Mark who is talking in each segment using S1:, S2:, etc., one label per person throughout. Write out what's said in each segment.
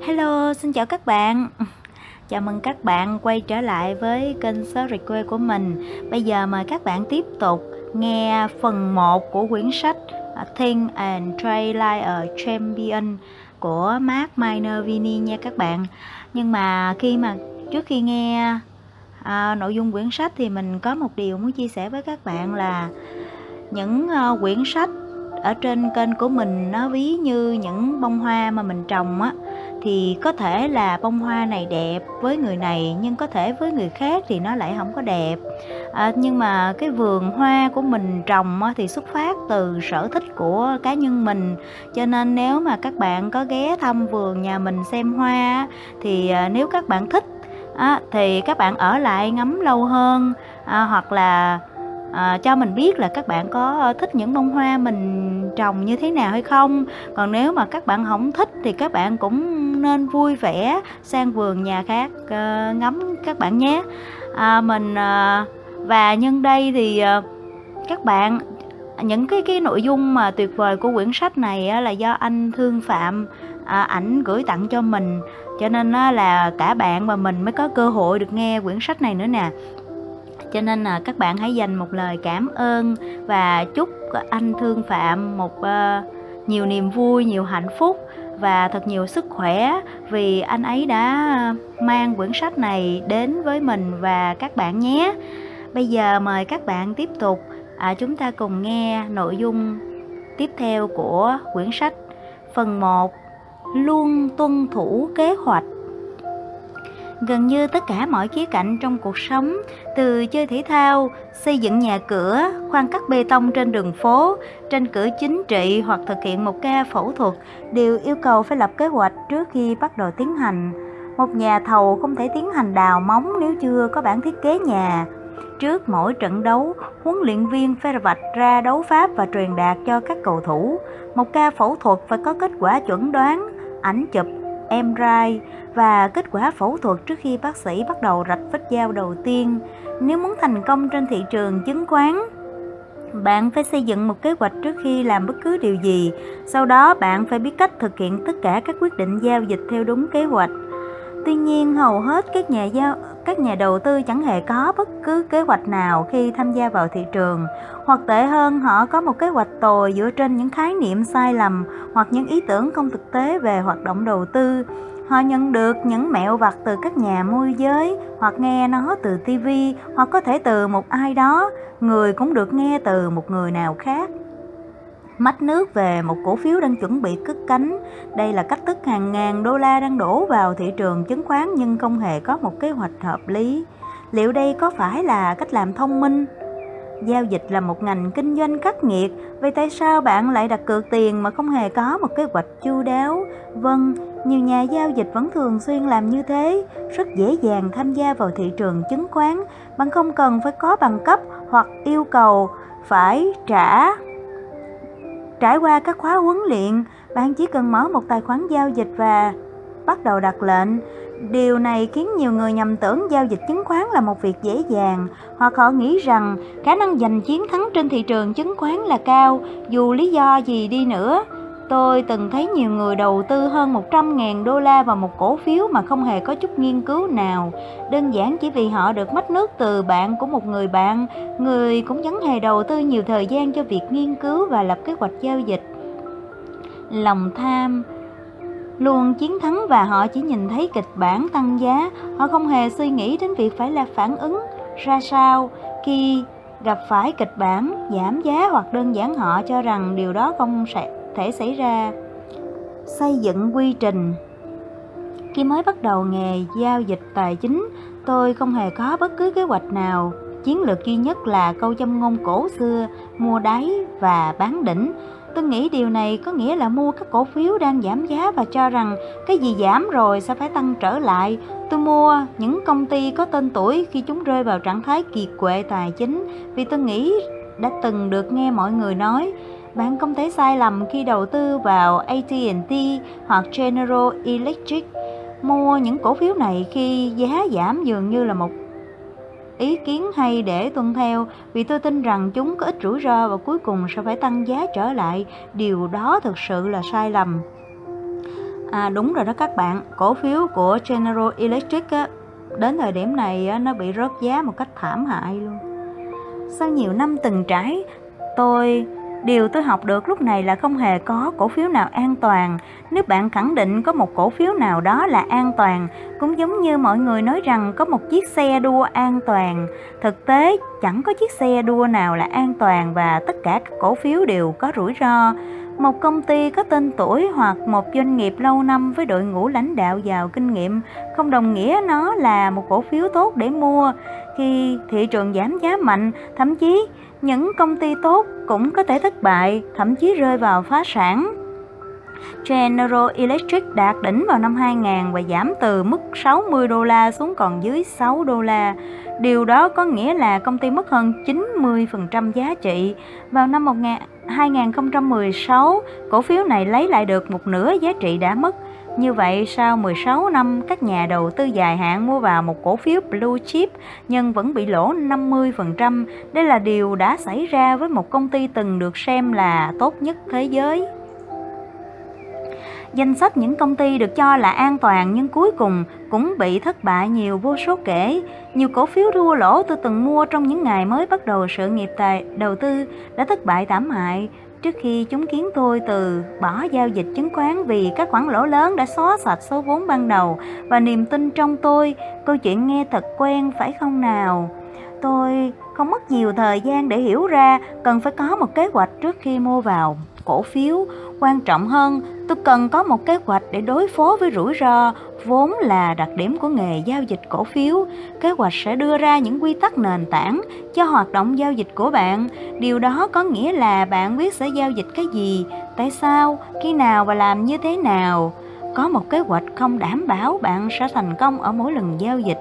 S1: Hello, xin chào các bạn. Chào mừng các bạn quay trở lại với kênh số quê của mình. Bây giờ mời các bạn tiếp tục nghe phần 1 của quyển sách Think and Trade Like a Champion của Mark Minor Vini nha các bạn. Nhưng mà khi mà trước khi nghe à, nội dung quyển sách thì mình có một điều muốn chia sẻ với các bạn là những uh, quyển sách ở trên kênh của mình nó ví như những bông hoa mà mình trồng á thì có thể là bông hoa này đẹp với người này nhưng có thể với người khác thì nó lại không có đẹp. À, nhưng mà cái vườn hoa của mình trồng thì xuất phát từ sở thích của cá nhân mình. Cho nên nếu mà các bạn có ghé thăm vườn nhà mình xem hoa thì à, nếu các bạn thích thì các bạn ở lại ngắm lâu hơn à, hoặc là à, cho mình biết là các bạn có ờ, thích những bông hoa mình trồng như thế nào hay không? Còn nếu mà các bạn không thích thì các bạn cũng nên vui vẻ sang vườn nhà khác uh, ngắm các bạn nhé. À, mình uh, và nhân đây thì uh, các bạn những cái cái nội dung mà tuyệt vời của quyển sách này á, là do anh Thương Phạm à, ảnh gửi tặng cho mình. Cho nên á, là cả bạn và mình mới có cơ hội được nghe quyển sách này nữa nè cho nên là các bạn hãy dành một lời cảm ơn và chúc anh Thương Phạm một uh, nhiều niềm vui, nhiều hạnh phúc và thật nhiều sức khỏe vì anh ấy đã mang quyển sách này đến với mình và các bạn nhé. Bây giờ mời các bạn tiếp tục à, chúng ta cùng nghe nội dung tiếp theo của quyển sách phần 1 luôn tuân thủ kế hoạch gần như tất cả mọi khía cạnh trong cuộc sống, từ chơi thể thao, xây dựng nhà cửa, khoan cắt bê tông trên đường phố, tranh cử chính trị hoặc thực hiện một ca phẫu thuật đều yêu cầu phải lập kế hoạch trước khi bắt đầu tiến hành. Một nhà thầu không thể tiến hành đào móng nếu chưa có bản thiết kế nhà. Trước mỗi trận đấu, huấn luyện viên phải vạch ra đấu pháp và truyền đạt cho các cầu thủ. Một ca phẫu thuật phải có kết quả chuẩn đoán, ảnh chụp, MRI và kết quả phẫu thuật trước khi bác sĩ bắt đầu rạch vết dao đầu tiên. Nếu muốn thành công trên thị trường chứng khoán, bạn phải xây dựng một kế hoạch trước khi làm bất cứ điều gì. Sau đó bạn phải biết cách thực hiện tất cả các quyết định giao dịch theo đúng kế hoạch. Tuy nhiên, hầu hết các nhà giao các nhà đầu tư chẳng hề có bất cứ kế hoạch nào khi tham gia vào thị trường, hoặc tệ hơn họ có một kế hoạch tồi dựa trên những khái niệm sai lầm hoặc những ý tưởng không thực tế về hoạt động đầu tư. Họ nhận được những mẹo vặt từ các nhà môi giới hoặc nghe nó từ TV hoặc có thể từ một ai đó, người cũng được nghe từ một người nào khác. Mách nước về một cổ phiếu đang chuẩn bị cất cánh. Đây là cách thức hàng ngàn đô la đang đổ vào thị trường chứng khoán nhưng không hề có một kế hoạch hợp lý. Liệu đây có phải là cách làm thông minh? Giao dịch là một ngành kinh doanh khắc nghiệt, vậy tại sao bạn lại đặt cược tiền mà không hề có một kế hoạch chu đáo? Vâng, nhiều nhà giao dịch vẫn thường xuyên làm như thế, rất dễ dàng tham gia vào thị trường chứng khoán, bạn không cần phải có bằng cấp hoặc yêu cầu phải trả trải qua các khóa huấn luyện, bạn chỉ cần mở một tài khoản giao dịch và bắt đầu đặt lệnh. Điều này khiến nhiều người nhầm tưởng giao dịch chứng khoán là một việc dễ dàng, hoặc họ nghĩ rằng khả năng giành chiến thắng trên thị trường chứng khoán là cao, dù lý do gì đi nữa. Tôi từng thấy nhiều người đầu tư hơn 100.000 đô la vào một cổ phiếu mà không hề có chút nghiên cứu nào. Đơn giản chỉ vì họ được mách nước từ bạn của một người bạn, người cũng chẳng hề đầu tư nhiều thời gian cho việc nghiên cứu và lập kế hoạch giao dịch. Lòng tham luôn chiến thắng và họ chỉ nhìn thấy kịch bản tăng giá, họ không hề suy nghĩ đến việc phải là phản ứng ra sao khi gặp phải kịch bản giảm giá hoặc đơn giản họ cho rằng điều đó không sẽ thể xảy ra. Xây dựng quy trình. Khi mới bắt đầu nghề giao dịch tài chính, tôi không hề có bất cứ kế hoạch nào. Chiến lược duy nhất là câu châm ngôn cổ xưa, mua đáy và bán đỉnh. Tôi nghĩ điều này có nghĩa là mua các cổ phiếu đang giảm giá và cho rằng cái gì giảm rồi sẽ phải tăng trở lại. Tôi mua những công ty có tên tuổi khi chúng rơi vào trạng thái kiệt quệ tài chính, vì tôi nghĩ đã từng được nghe mọi người nói bạn không thể sai lầm khi đầu tư vào AT&T hoặc General Electric. Mua những cổ phiếu này khi giá giảm dường như là một ý kiến hay để tuân theo vì tôi tin rằng chúng có ít rủi ro và cuối cùng sẽ phải tăng giá trở lại. Điều đó thực sự là sai lầm. À, đúng rồi đó các bạn, cổ phiếu của General Electric á, đến thời điểm này á, nó bị rớt giá một cách thảm hại luôn. Sau nhiều năm từng trải, tôi Điều tôi học được lúc này là không hề có cổ phiếu nào an toàn. Nếu bạn khẳng định có một cổ phiếu nào đó là an toàn, cũng giống như mọi người nói rằng có một chiếc xe đua an toàn. Thực tế, chẳng có chiếc xe đua nào là an toàn và tất cả các cổ phiếu đều có rủi ro. Một công ty có tên tuổi hoặc một doanh nghiệp lâu năm với đội ngũ lãnh đạo giàu kinh nghiệm không đồng nghĩa nó là một cổ phiếu tốt để mua. Khi thị trường giảm giá mạnh, thậm chí những công ty tốt cũng có thể thất bại, thậm chí rơi vào phá sản. General Electric đạt đỉnh vào năm 2000 và giảm từ mức 60 đô la xuống còn dưới 6 đô la. Điều đó có nghĩa là công ty mất hơn 90% giá trị. Vào năm 2016, cổ phiếu này lấy lại được một nửa giá trị đã mất. Như vậy, sau 16 năm, các nhà đầu tư dài hạn mua vào một cổ phiếu blue chip nhưng vẫn bị lỗ 50%. Đây là điều đã xảy ra với một công ty từng được xem là tốt nhất thế giới. Danh sách những công ty được cho là an toàn nhưng cuối cùng cũng bị thất bại nhiều vô số kể. Nhiều cổ phiếu thua lỗ tôi từng mua trong những ngày mới bắt đầu sự nghiệp tài đầu tư đã thất bại thảm hại trước khi chúng kiến tôi từ bỏ giao dịch chứng khoán vì các khoản lỗ lớn đã xóa sạch số vốn ban đầu và niềm tin trong tôi. Câu chuyện nghe thật quen phải không nào? Tôi không mất nhiều thời gian để hiểu ra cần phải có một kế hoạch trước khi mua vào cổ phiếu. Quan trọng hơn, tôi cần có một kế hoạch để đối phó với rủi ro, vốn là đặc điểm của nghề giao dịch cổ phiếu. Kế hoạch sẽ đưa ra những quy tắc nền tảng cho hoạt động giao dịch của bạn. Điều đó có nghĩa là bạn biết sẽ giao dịch cái gì, tại sao, khi nào và làm như thế nào. Có một kế hoạch không đảm bảo bạn sẽ thành công ở mỗi lần giao dịch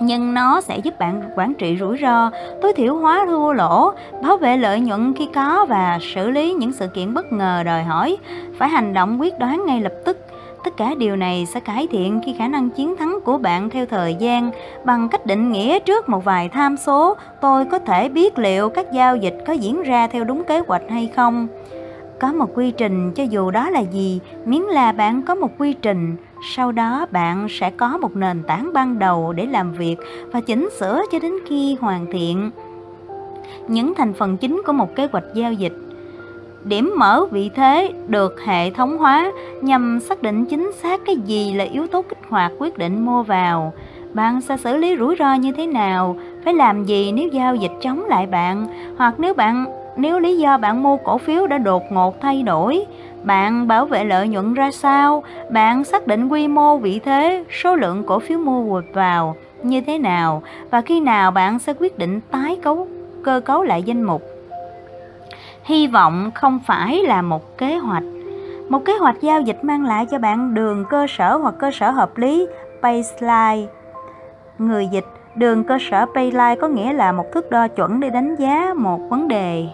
S1: nhưng nó sẽ giúp bạn quản trị rủi ro, tối thiểu hóa thua lỗ, bảo vệ lợi nhuận khi có và xử lý những sự kiện bất ngờ đòi hỏi phải hành động quyết đoán ngay lập tức. Tất cả điều này sẽ cải thiện khi khả năng chiến thắng của bạn theo thời gian bằng cách định nghĩa trước một vài tham số, tôi có thể biết liệu các giao dịch có diễn ra theo đúng kế hoạch hay không. Có một quy trình cho dù đó là gì, miễn là bạn có một quy trình, sau đó bạn sẽ có một nền tảng ban đầu để làm việc và chỉnh sửa cho đến khi hoàn thiện. Những thành phần chính của một kế hoạch giao dịch Điểm mở vị thế được hệ thống hóa nhằm xác định chính xác cái gì là yếu tố kích hoạt quyết định mua vào. Bạn sẽ xử lý rủi ro như thế nào, phải làm gì nếu giao dịch chống lại bạn, hoặc nếu bạn nếu lý do bạn mua cổ phiếu đã đột ngột thay đổi, bạn bảo vệ lợi nhuận ra sao, bạn xác định quy mô vị thế, số lượng cổ phiếu mua vào như thế nào và khi nào bạn sẽ quyết định tái cấu cơ cấu lại danh mục. Hy vọng không phải là một kế hoạch. Một kế hoạch giao dịch mang lại cho bạn đường cơ sở hoặc cơ sở hợp lý baseline. Người dịch, đường cơ sở baseline có nghĩa là một thước đo chuẩn để đánh giá một vấn đề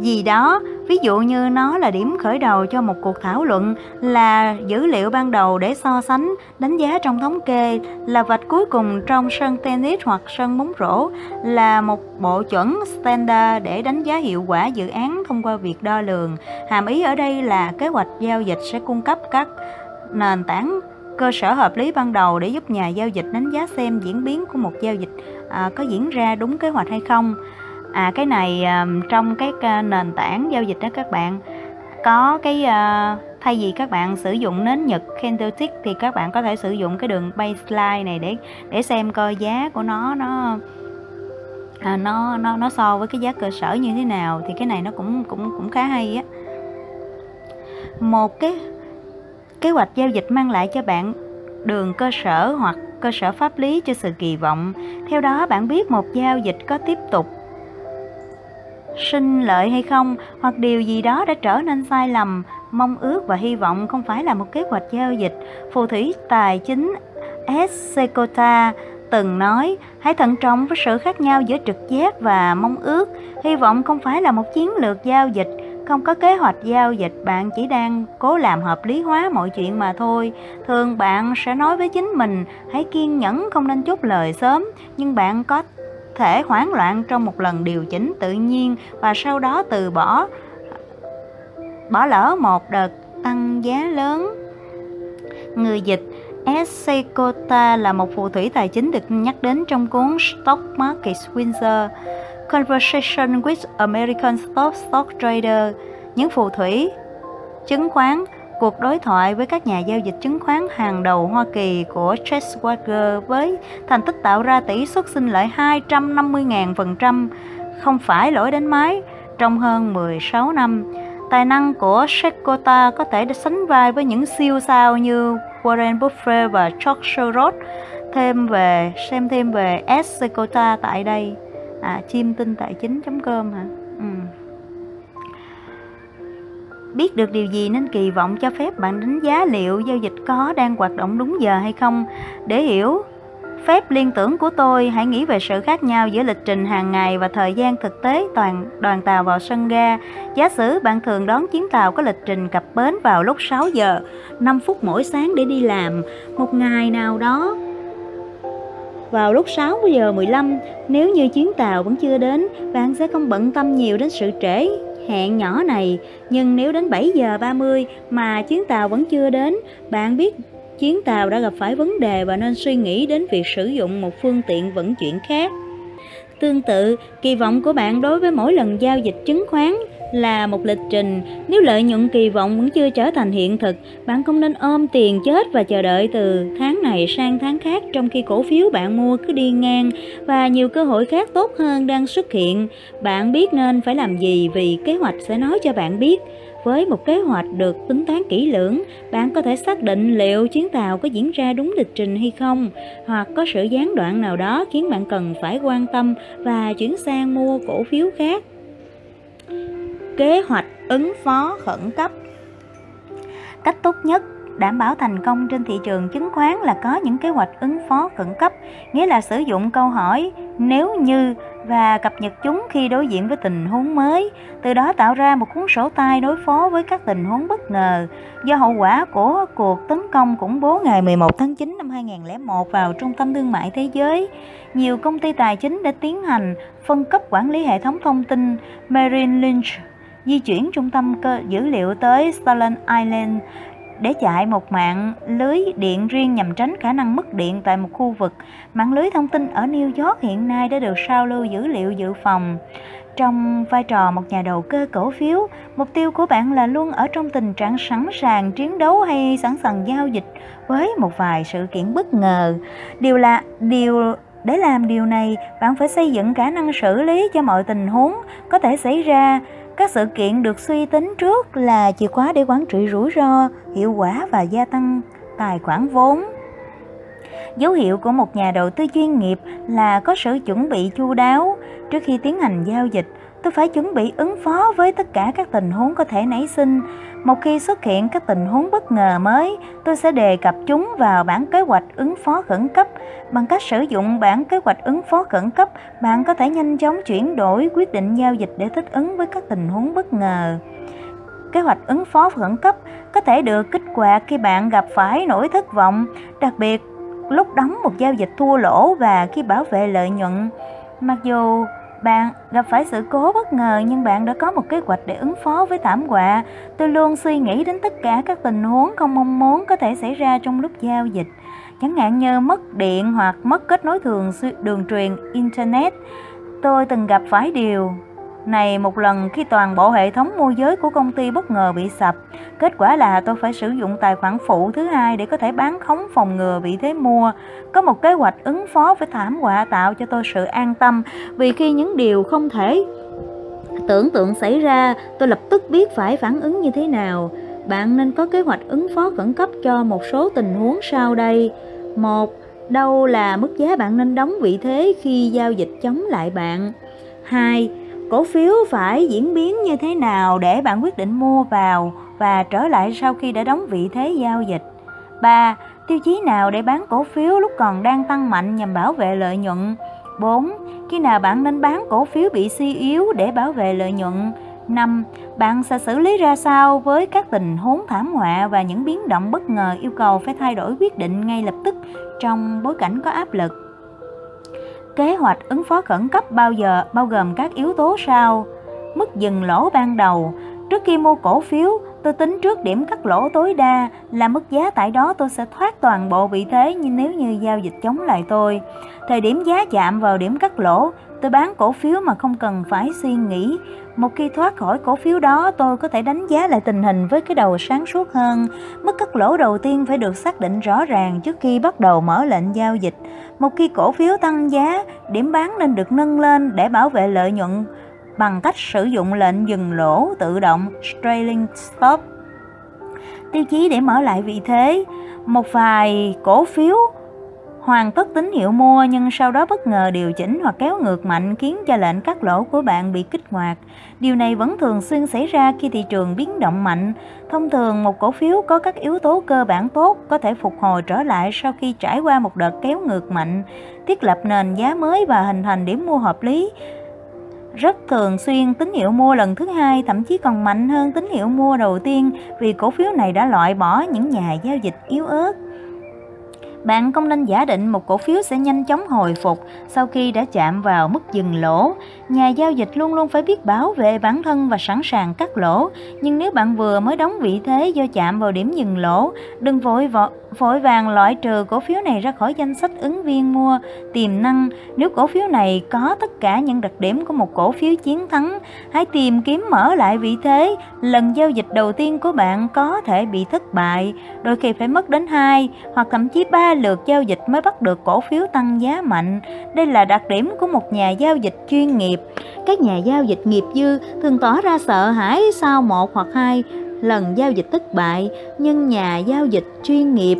S1: gì đó. Ví dụ như nó là điểm khởi đầu cho một cuộc thảo luận là dữ liệu ban đầu để so sánh đánh giá trong thống kê là vạch cuối cùng trong sân tennis hoặc sân bóng rổ là một bộ chuẩn standard để đánh giá hiệu quả dự án thông qua việc đo lường. Hàm ý ở đây là kế hoạch giao dịch sẽ cung cấp các nền tảng cơ sở hợp lý ban đầu để giúp nhà giao dịch đánh giá xem diễn biến của một giao dịch à, có diễn ra đúng kế hoạch hay không à cái này ờ, trong cái ờ, nền tảng giao dịch đó các bạn có cái ờ, thay vì các bạn sử dụng nến nhật candlestick thì các bạn có thể sử dụng cái đường baseline này để để xem coi giá của nó nó à, nó nó nó so với cái giá cơ sở như thế nào. Thì cái này nó cũng cũng cũng khá hay á. Một cái kế hoạch giao dịch mang lại cho bạn đường cơ sở hoặc cơ sở pháp lý cho sự kỳ vọng. Theo đó bạn biết một giao dịch có tiếp tục sinh lợi hay không, hoặc điều gì đó đã trở nên sai lầm, mong ước và hy vọng không phải là một kế hoạch giao dịch. Phù thủy tài chính Escota từng nói, hãy thận trọng với sự khác nhau giữa trực giác và mong ước. Hy vọng không phải là một chiến lược giao dịch, không có kế hoạch giao dịch. Bạn chỉ đang cố làm hợp lý hóa mọi chuyện mà thôi. Thường bạn sẽ nói với chính mình, hãy kiên nhẫn, không nên chốt lời sớm, nhưng bạn có thể hoảng loạn trong một lần điều chỉnh tự nhiên và sau đó từ bỏ bỏ lỡ một đợt tăng giá lớn. Người dịch Escota là một phù thủy tài chính được nhắc đến trong cuốn Stock Market Windsor, Conversation with American Stock Stock Trader những phù thủy, chứng khoán cuộc đối thoại với các nhà giao dịch chứng khoán hàng đầu Hoa Kỳ của Chase Walker với thành tích tạo ra tỷ suất sinh lợi 250.000% không phải lỗi đánh máy trong hơn 16 năm. Tài năng của Shekota có thể sánh vai với những siêu sao như Warren Buffett và George Soros. Thêm về xem thêm về S. Shekota tại đây. À, chim tinh tài chính.com hả? Biết được điều gì nên kỳ vọng cho phép bạn đánh giá liệu giao dịch có đang hoạt động đúng giờ hay không. Để hiểu phép liên tưởng của tôi, hãy nghĩ về sự khác nhau giữa lịch trình hàng ngày và thời gian thực tế toàn đoàn tàu vào sân ga. Giả sử bạn thường đón chuyến tàu có lịch trình cập bến vào lúc 6 giờ 5 phút mỗi sáng để đi làm. Một ngày nào đó vào lúc 6 giờ 15, nếu như chuyến tàu vẫn chưa đến, bạn sẽ không bận tâm nhiều đến sự trễ hẹn nhỏ này, nhưng nếu đến 7 giờ 30 mà chuyến tàu vẫn chưa đến, bạn biết chuyến tàu đã gặp phải vấn đề và nên suy nghĩ đến việc sử dụng một phương tiện vận chuyển khác. Tương tự, kỳ vọng của bạn đối với mỗi lần giao dịch chứng khoán là một lịch trình. Nếu lợi nhuận kỳ vọng vẫn chưa trở thành hiện thực, bạn không nên ôm tiền chết và chờ đợi từ tháng này sang tháng khác trong khi cổ phiếu bạn mua cứ đi ngang và nhiều cơ hội khác tốt hơn đang xuất hiện. Bạn biết nên phải làm gì vì kế hoạch sẽ nói cho bạn biết. Với một kế hoạch được tính toán kỹ lưỡng, bạn có thể xác định liệu chuyến tàu có diễn ra đúng lịch trình hay không, hoặc có sự gián đoạn nào đó khiến bạn cần phải quan tâm và chuyển sang mua cổ phiếu khác. Kế hoạch ứng phó khẩn cấp Cách tốt nhất đảm bảo thành công trên thị trường chứng khoán là có những kế hoạch ứng phó khẩn cấp, nghĩa là sử dụng câu hỏi nếu như và cập nhật chúng khi đối diện với tình huống mới, từ đó tạo ra một cuốn sổ tay đối phó với các tình huống bất ngờ. Do hậu quả của cuộc tấn công khủng bố ngày 11 tháng 9 năm 2001 vào Trung tâm Thương mại Thế giới, nhiều công ty tài chính đã tiến hành phân cấp quản lý hệ thống thông tin Merrill Lynch di chuyển trung tâm cơ dữ liệu tới Stalin Island để chạy một mạng lưới điện riêng nhằm tránh khả năng mất điện tại một khu vực. Mạng lưới thông tin ở New York hiện nay đã được sao lưu dữ liệu dự phòng. Trong vai trò một nhà đầu cơ cổ phiếu, mục tiêu của bạn là luôn ở trong tình trạng sẵn sàng chiến đấu hay sẵn sàng giao dịch với một vài sự kiện bất ngờ. Điều là điều để làm điều này, bạn phải xây dựng khả năng xử lý cho mọi tình huống có thể xảy ra các sự kiện được suy tính trước là chìa khóa để quản trị rủi ro, hiệu quả và gia tăng tài khoản vốn. Dấu hiệu của một nhà đầu tư chuyên nghiệp là có sự chuẩn bị chu đáo trước khi tiến hành giao dịch tôi phải chuẩn bị ứng phó với tất cả các tình huống có thể nảy sinh. Một khi xuất hiện các tình huống bất ngờ mới, tôi sẽ đề cập chúng vào bản kế hoạch ứng phó khẩn cấp. Bằng cách sử dụng bản kế hoạch ứng phó khẩn cấp, bạn có thể nhanh chóng chuyển đổi quyết định giao dịch để thích ứng với các tình huống bất ngờ. Kế hoạch ứng phó khẩn cấp có thể được kích hoạt khi bạn gặp phải nỗi thất vọng, đặc biệt lúc đóng một giao dịch thua lỗ và khi bảo vệ lợi nhuận. Mặc dù bạn gặp phải sự cố bất ngờ, nhưng bạn đã có một kế hoạch để ứng phó với thảm họa. Tôi luôn suy nghĩ đến tất cả các tình huống không mong muốn có thể xảy ra trong lúc giao dịch. Chẳng hạn như mất điện hoặc mất kết nối thường đường truyền, Internet. Tôi từng gặp phải điều này một lần khi toàn bộ hệ thống môi giới của công ty bất ngờ bị sập. Kết quả là tôi phải sử dụng tài khoản phụ thứ hai để có thể bán khống phòng ngừa bị thế mua. Có một kế hoạch ứng phó với thảm họa tạo cho tôi sự an tâm vì khi những điều không thể tưởng tượng xảy ra, tôi lập tức biết phải phản ứng như thế nào. Bạn nên có kế hoạch ứng phó khẩn cấp cho một số tình huống sau đây. một Đâu là mức giá bạn nên đóng vị thế khi giao dịch chống lại bạn? 2 cổ phiếu phải diễn biến như thế nào để bạn quyết định mua vào và trở lại sau khi đã đóng vị thế giao dịch. 3. Tiêu chí nào để bán cổ phiếu lúc còn đang tăng mạnh nhằm bảo vệ lợi nhuận. 4. Khi nào bạn nên bán cổ phiếu bị suy yếu để bảo vệ lợi nhuận. 5. Bạn sẽ xử lý ra sao với các tình huống thảm họa và những biến động bất ngờ yêu cầu phải thay đổi quyết định ngay lập tức trong bối cảnh có áp lực. Kế hoạch ứng phó khẩn cấp bao giờ bao gồm các yếu tố sau mức dừng lỗ ban đầu Trước khi mua cổ phiếu, tôi tính trước điểm cắt lỗ tối đa là mức giá tại đó tôi sẽ thoát toàn bộ vị thế như nếu như giao dịch chống lại tôi. Thời điểm giá chạm vào điểm cắt lỗ, tôi bán cổ phiếu mà không cần phải suy nghĩ. Một khi thoát khỏi cổ phiếu đó, tôi có thể đánh giá lại tình hình với cái đầu sáng suốt hơn. Mức cắt lỗ đầu tiên phải được xác định rõ ràng trước khi bắt đầu mở lệnh giao dịch. Một khi cổ phiếu tăng giá, điểm bán nên được nâng lên để bảo vệ lợi nhuận bằng cách sử dụng lệnh dừng lỗ tự động trailing stop. Tiêu chí để mở lại vị thế, một vài cổ phiếu hoàn tất tín hiệu mua nhưng sau đó bất ngờ điều chỉnh hoặc kéo ngược mạnh khiến cho lệnh cắt lỗ của bạn bị kích hoạt. Điều này vẫn thường xuyên xảy ra khi thị trường biến động mạnh. Thông thường một cổ phiếu có các yếu tố cơ bản tốt có thể phục hồi trở lại sau khi trải qua một đợt kéo ngược mạnh, thiết lập nền giá mới và hình thành điểm mua hợp lý rất thường xuyên tín hiệu mua lần thứ hai thậm chí còn mạnh hơn tín hiệu mua đầu tiên vì cổ phiếu này đã loại bỏ những nhà giao dịch yếu ớt bạn không nên giả định một cổ phiếu sẽ nhanh chóng hồi phục sau khi đã chạm vào mức dừng lỗ. Nhà giao dịch luôn luôn phải biết bảo vệ bản thân và sẵn sàng cắt lỗ. Nhưng nếu bạn vừa mới đóng vị thế do chạm vào điểm dừng lỗ, đừng vội vội vội vàng loại trừ cổ phiếu này ra khỏi danh sách ứng viên mua tiềm năng. Nếu cổ phiếu này có tất cả những đặc điểm của một cổ phiếu chiến thắng, hãy tìm kiếm mở lại vị thế. Lần giao dịch đầu tiên của bạn có thể bị thất bại, đôi khi phải mất đến 2 hoặc thậm chí 3 lượt giao dịch mới bắt được cổ phiếu tăng giá mạnh. Đây là đặc điểm của một nhà giao dịch chuyên nghiệp. Các nhà giao dịch nghiệp dư thường tỏ ra sợ hãi sau một hoặc hai lần giao dịch thất bại, nhưng nhà giao dịch chuyên nghiệp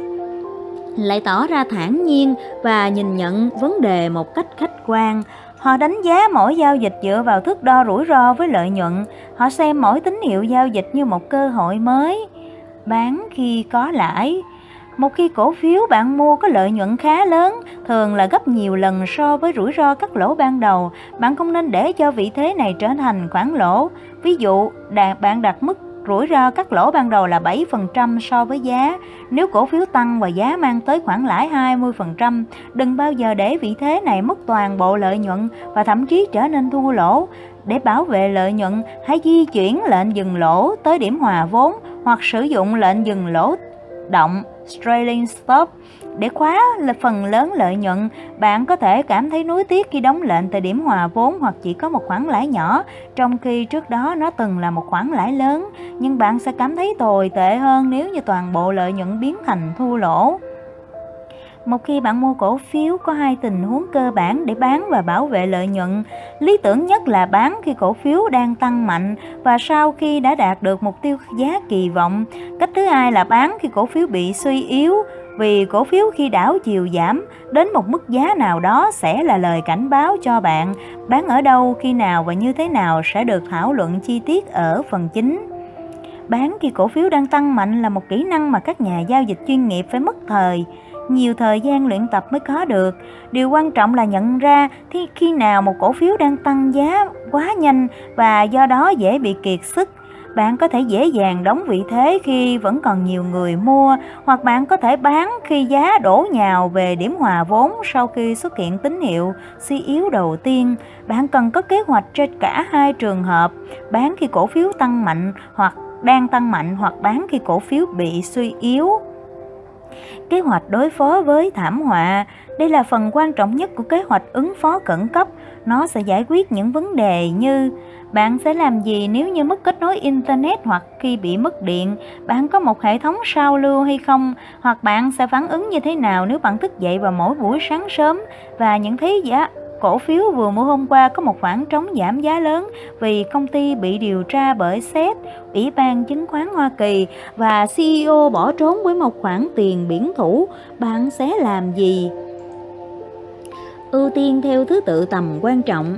S1: lại tỏ ra thản nhiên và nhìn nhận vấn đề một cách khách quan. Họ đánh giá mỗi giao dịch dựa vào thước đo rủi ro với lợi nhuận. Họ xem mỗi tín hiệu giao dịch như một cơ hội mới. Bán khi có lãi. Một khi cổ phiếu bạn mua có lợi nhuận khá lớn, thường là gấp nhiều lần so với rủi ro cắt lỗ ban đầu, bạn không nên để cho vị thế này trở thành khoản lỗ. Ví dụ, bạn đặt mức rủi ro cắt lỗ ban đầu là 7% so với giá. Nếu cổ phiếu tăng và giá mang tới khoản lãi 20%, đừng bao giờ để vị thế này mất toàn bộ lợi nhuận và thậm chí trở nên thua lỗ. Để bảo vệ lợi nhuận, hãy di chuyển lệnh dừng lỗ tới điểm hòa vốn hoặc sử dụng lệnh dừng lỗ động trailing stop để khóa là phần lớn lợi nhuận, bạn có thể cảm thấy nuối tiếc khi đóng lệnh tại điểm hòa vốn hoặc chỉ có một khoản lãi nhỏ, trong khi trước đó nó từng là một khoản lãi lớn, nhưng bạn sẽ cảm thấy tồi tệ hơn nếu như toàn bộ lợi nhuận biến thành thua lỗ. Một khi bạn mua cổ phiếu có hai tình huống cơ bản để bán và bảo vệ lợi nhuận. Lý tưởng nhất là bán khi cổ phiếu đang tăng mạnh và sau khi đã đạt được mục tiêu giá kỳ vọng. Cách thứ hai là bán khi cổ phiếu bị suy yếu vì cổ phiếu khi đảo chiều giảm đến một mức giá nào đó sẽ là lời cảnh báo cho bạn bán ở đâu, khi nào và như thế nào sẽ được thảo luận chi tiết ở phần chính. Bán khi cổ phiếu đang tăng mạnh là một kỹ năng mà các nhà giao dịch chuyên nghiệp phải mất thời nhiều thời gian luyện tập mới có được. Điều quan trọng là nhận ra thì khi nào một cổ phiếu đang tăng giá quá nhanh và do đó dễ bị kiệt sức. Bạn có thể dễ dàng đóng vị thế khi vẫn còn nhiều người mua hoặc bạn có thể bán khi giá đổ nhào về điểm hòa vốn sau khi xuất hiện tín hiệu suy yếu đầu tiên. Bạn cần có kế hoạch cho cả hai trường hợp, bán khi cổ phiếu tăng mạnh hoặc đang tăng mạnh hoặc bán khi cổ phiếu bị suy yếu kế hoạch đối phó với thảm họa, đây là phần quan trọng nhất của kế hoạch ứng phó khẩn cấp. Nó sẽ giải quyết những vấn đề như, bạn sẽ làm gì nếu như mất kết nối internet hoặc khi bị mất điện? Bạn có một hệ thống sao lưu hay không? Hoặc bạn sẽ phản ứng như thế nào nếu bạn thức dậy vào mỗi buổi sáng sớm? Và nhận thấy giá Cổ phiếu vừa mua hôm qua có một khoản trống giảm giá lớn vì công ty bị điều tra bởi SEC, Ủy ban Chứng khoán Hoa Kỳ và CEO bỏ trốn với một khoản tiền biển thủ. Bạn sẽ làm gì? Ưu tiên theo thứ tự tầm quan trọng.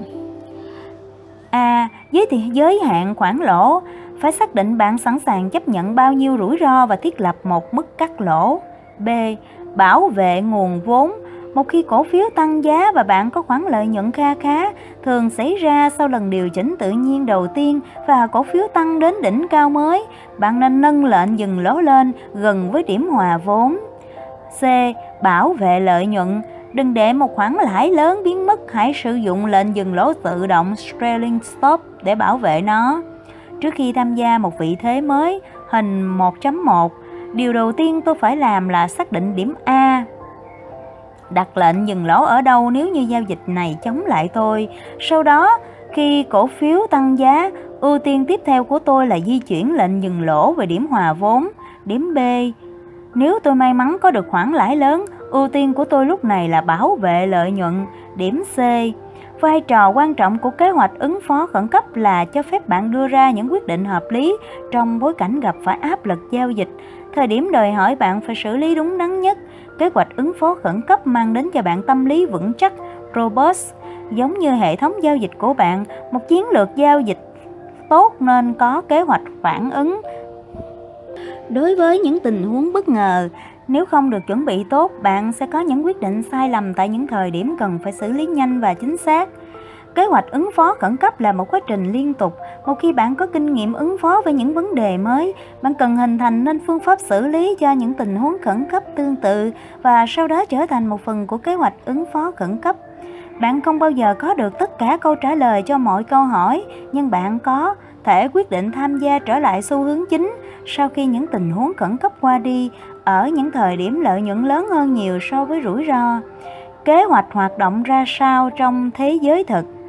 S1: A. Giới, giới hạn khoản lỗ phải xác định bạn sẵn sàng chấp nhận bao nhiêu rủi ro và thiết lập một mức cắt lỗ. B. Bảo vệ nguồn vốn một khi cổ phiếu tăng giá và bạn có khoản lợi nhuận kha khá, thường xảy ra sau lần điều chỉnh tự nhiên đầu tiên và cổ phiếu tăng đến đỉnh cao mới, bạn nên nâng lệnh dừng lỗ lên gần với điểm hòa vốn. C. Bảo vệ lợi nhuận Đừng để một khoản lãi lớn biến mất, hãy sử dụng lệnh dừng lỗ tự động trailing stop để bảo vệ nó. Trước khi tham gia một vị thế mới, hình 1.1, điều đầu tiên tôi phải làm là xác định điểm A. Đặt lệnh dừng lỗ ở đâu nếu như giao dịch này chống lại tôi. Sau đó, khi cổ phiếu tăng giá, ưu tiên tiếp theo của tôi là di chuyển lệnh dừng lỗ về điểm hòa vốn, điểm B. Nếu tôi may mắn có được khoản lãi lớn, ưu tiên của tôi lúc này là bảo vệ lợi nhuận, điểm C. Vai trò quan trọng của kế hoạch ứng phó khẩn cấp là cho phép bạn đưa ra những quyết định hợp lý trong bối cảnh gặp phải áp lực giao dịch. Thời điểm đòi hỏi bạn phải xử lý đúng đắn nhất. Kế hoạch ứng phó khẩn cấp mang đến cho bạn tâm lý vững chắc, robust, giống như hệ thống giao dịch của bạn, một chiến lược giao dịch tốt nên có kế hoạch phản ứng. Đối với những tình huống bất ngờ nếu không được chuẩn bị tốt bạn sẽ có những quyết định sai lầm tại những thời điểm cần phải xử lý nhanh và chính xác kế hoạch ứng phó khẩn cấp là một quá trình liên tục một khi bạn có kinh nghiệm ứng phó với những vấn đề mới, bạn cần hình thành nên phương pháp xử lý cho những tình huống khẩn cấp tương tự và sau đó trở thành một phần của kế hoạch ứng phó khẩn cấp bạn không bao giờ có được tất cả câu trả lời cho mọi câu hỏi, nhưng bạn có thể quyết định tham gia trở lại xu hướng chính sau khi những tình huống khẩn cấp qua đi, ở những thời điểm lợi nhuận lớn hơn nhiều so với rủi ro. Kế hoạch hoạt động ra sao trong thế giới thực?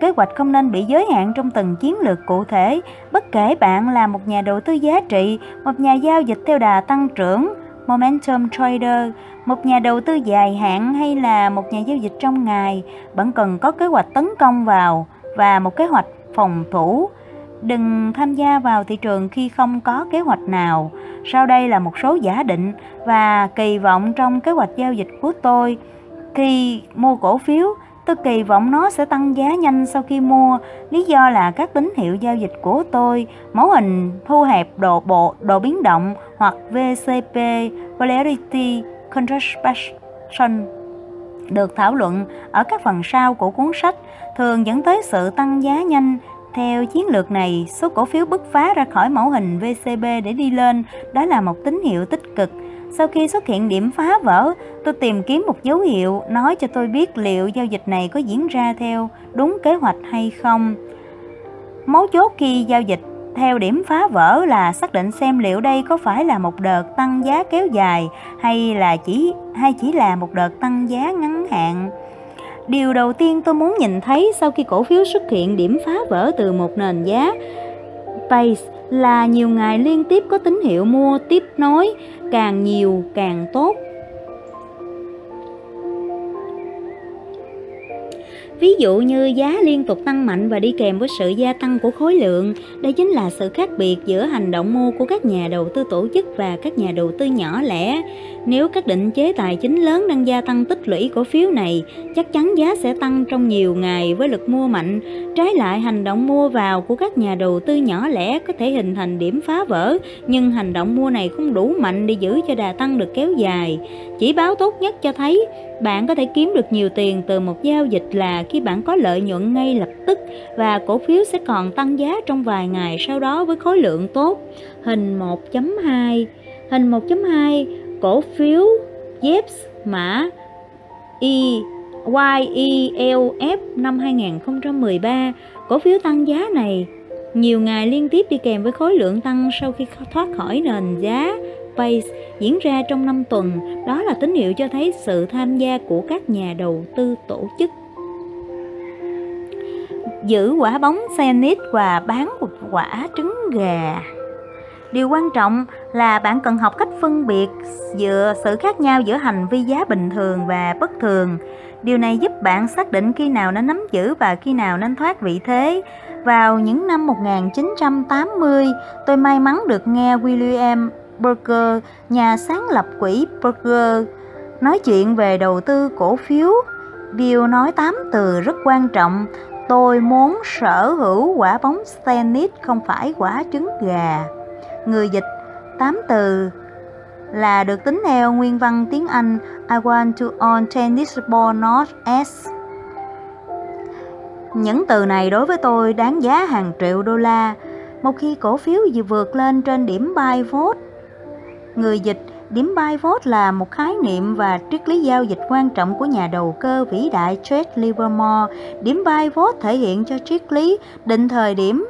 S1: Kế hoạch không nên bị giới hạn trong từng chiến lược cụ thể, bất kể bạn là một nhà đầu tư giá trị, một nhà giao dịch theo đà tăng trưởng, momentum trader, một nhà đầu tư dài hạn hay là một nhà giao dịch trong ngày, bạn cần có kế hoạch tấn công vào và một kế hoạch phòng thủ Đừng tham gia vào thị trường khi không có kế hoạch nào. Sau đây là một số giả định và kỳ vọng trong kế hoạch giao dịch của tôi. Khi mua cổ phiếu, tôi kỳ vọng nó sẽ tăng giá nhanh sau khi mua. Lý do là các tín hiệu giao dịch của tôi, mẫu hình thu hẹp độ bộ, độ biến động hoặc VCP, Polarity Contraction được thảo luận ở các phần sau của cuốn sách thường dẫn tới sự tăng giá nhanh theo chiến lược này, số cổ phiếu bứt phá ra khỏi mẫu hình VCB để đi lên, đó là một tín hiệu tích cực. Sau khi xuất hiện điểm phá vỡ, tôi tìm kiếm một dấu hiệu nói cho tôi biết liệu giao dịch này có diễn ra theo đúng kế hoạch hay không. Mấu chốt khi giao dịch theo điểm phá vỡ là xác định xem liệu đây có phải là một đợt tăng giá kéo dài hay là chỉ hay chỉ là một đợt tăng giá ngắn hạn. Điều đầu tiên tôi muốn nhìn thấy sau khi cổ phiếu xuất hiện điểm phá vỡ từ một nền giá base là nhiều ngày liên tiếp có tín hiệu mua tiếp nối, càng nhiều càng tốt. Ví dụ như giá liên tục tăng mạnh và đi kèm với sự gia tăng của khối lượng, đây chính là sự khác biệt giữa hành động mua của các nhà đầu tư tổ chức và các nhà đầu tư nhỏ lẻ. Nếu các định chế tài chính lớn đang gia tăng tích lũy cổ phiếu này, chắc chắn giá sẽ tăng trong nhiều ngày với lực mua mạnh. Trái lại, hành động mua vào của các nhà đầu tư nhỏ lẻ có thể hình thành điểm phá vỡ, nhưng hành động mua này không đủ mạnh để giữ cho đà tăng được kéo dài. Chỉ báo tốt nhất cho thấy bạn có thể kiếm được nhiều tiền từ một giao dịch là khi bạn có lợi nhuận ngay lập tức và cổ phiếu sẽ còn tăng giá trong vài ngày sau đó với khối lượng tốt. Hình 1.2 Hình 1.2 cổ phiếu Jeps mã Y YELF năm 2013 cổ phiếu tăng giá này, nhiều ngày liên tiếp đi kèm với khối lượng tăng sau khi thoát khỏi nền giá Space diễn ra trong 5 tuần, đó là tín hiệu cho thấy sự tham gia của các nhà đầu tư tổ chức. Giữ quả bóng Zenith và bán một quả trứng gà. Điều quan trọng là bạn cần học cách phân biệt giữa sự khác nhau giữa hành vi giá bình thường và bất thường. Điều này giúp bạn xác định khi nào nên nắm giữ và khi nào nên thoát vị thế. Vào những năm 1980, tôi may mắn được nghe William Berger, nhà sáng lập quỹ Berger, nói chuyện về đầu tư cổ phiếu. Bill nói tám từ rất quan trọng. Tôi muốn sở hữu quả bóng tennis không phải quả trứng gà. Người dịch tám từ là được tính theo nguyên văn tiếng Anh I want to own tennis ball not as. Những từ này đối với tôi đáng giá hàng triệu đô la. Một khi cổ phiếu vừa vượt lên trên điểm buy vote Người dịch, điểm buy vote là một khái niệm và triết lý giao dịch quan trọng của nhà đầu cơ vĩ đại Jake Livermore. Điểm buy vote thể hiện cho triết lý định thời điểm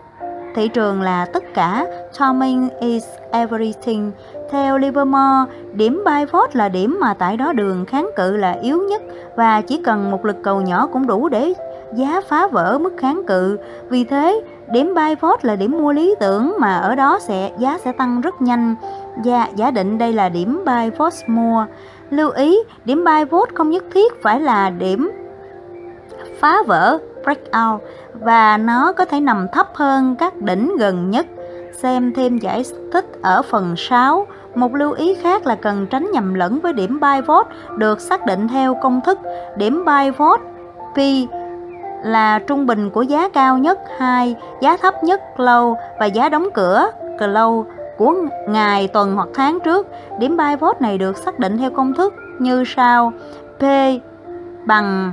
S1: thị trường là tất cả, timing is everything. Theo Livermore, điểm buy vote là điểm mà tại đó đường kháng cự là yếu nhất và chỉ cần một lực cầu nhỏ cũng đủ để giá phá vỡ mức kháng cự. Vì thế, điểm buy vote là điểm mua lý tưởng mà ở đó sẽ giá sẽ tăng rất nhanh. Và giả định đây là điểm buy vote mua. Lưu ý, điểm buy vote không nhất thiết phải là điểm phá vỡ breakout và nó có thể nằm thấp hơn các đỉnh gần nhất. Xem thêm giải thích ở phần 6. Một lưu ý khác là cần tránh nhầm lẫn với điểm buy vote được xác định theo công thức điểm buy vote P là trung bình của giá cao nhất 2, giá thấp nhất low và giá đóng cửa close của ngày, tuần hoặc tháng trước. Điểm buy vote này được xác định theo công thức như sau: P bằng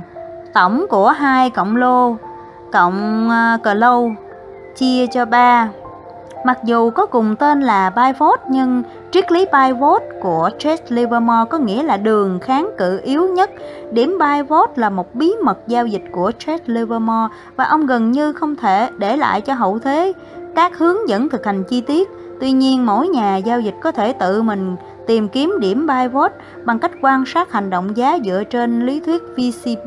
S1: tổng của hai cộng lô cộng ờ, uh, close chia cho 3. Mặc dù có cùng tên là buy nhưng triết lý buy của Chase Livermore có nghĩa là đường kháng cự yếu nhất. Điểm buy là một bí mật giao dịch của Chase Livermore và ông gần như không thể để lại cho hậu thế các hướng dẫn thực hành chi tiết. Tuy nhiên, mỗi nhà giao dịch có thể tự mình tìm kiếm điểm buy bằng cách quan sát hành động giá dựa trên lý thuyết VCP,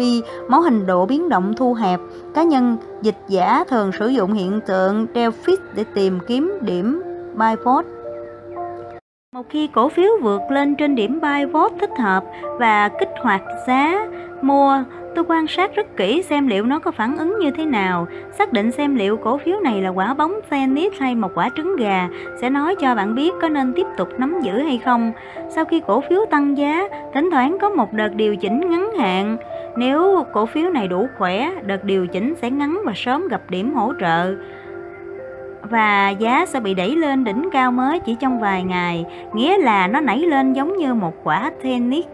S1: mẫu hình độ biến động thu hẹp. Cá nhân dịch giả thường sử dụng hiện tượng Delphic để tìm kiếm điểm buy. Một khi cổ phiếu vượt lên trên điểm buy vote thích hợp và kích hoạt giá mua Tôi quan sát rất kỹ xem liệu nó có phản ứng như thế nào, xác định xem liệu cổ phiếu này là quả bóng tennis hay một quả trứng gà, sẽ nói cho bạn biết có nên tiếp tục nắm giữ hay không. Sau khi cổ phiếu tăng giá, thỉnh thoảng có một đợt điều chỉnh ngắn hạn. Nếu cổ phiếu này đủ khỏe, đợt điều chỉnh sẽ ngắn và sớm gặp điểm hỗ trợ và giá sẽ bị đẩy lên đỉnh cao mới chỉ trong vài ngày, nghĩa là nó nảy lên giống như một quả tennis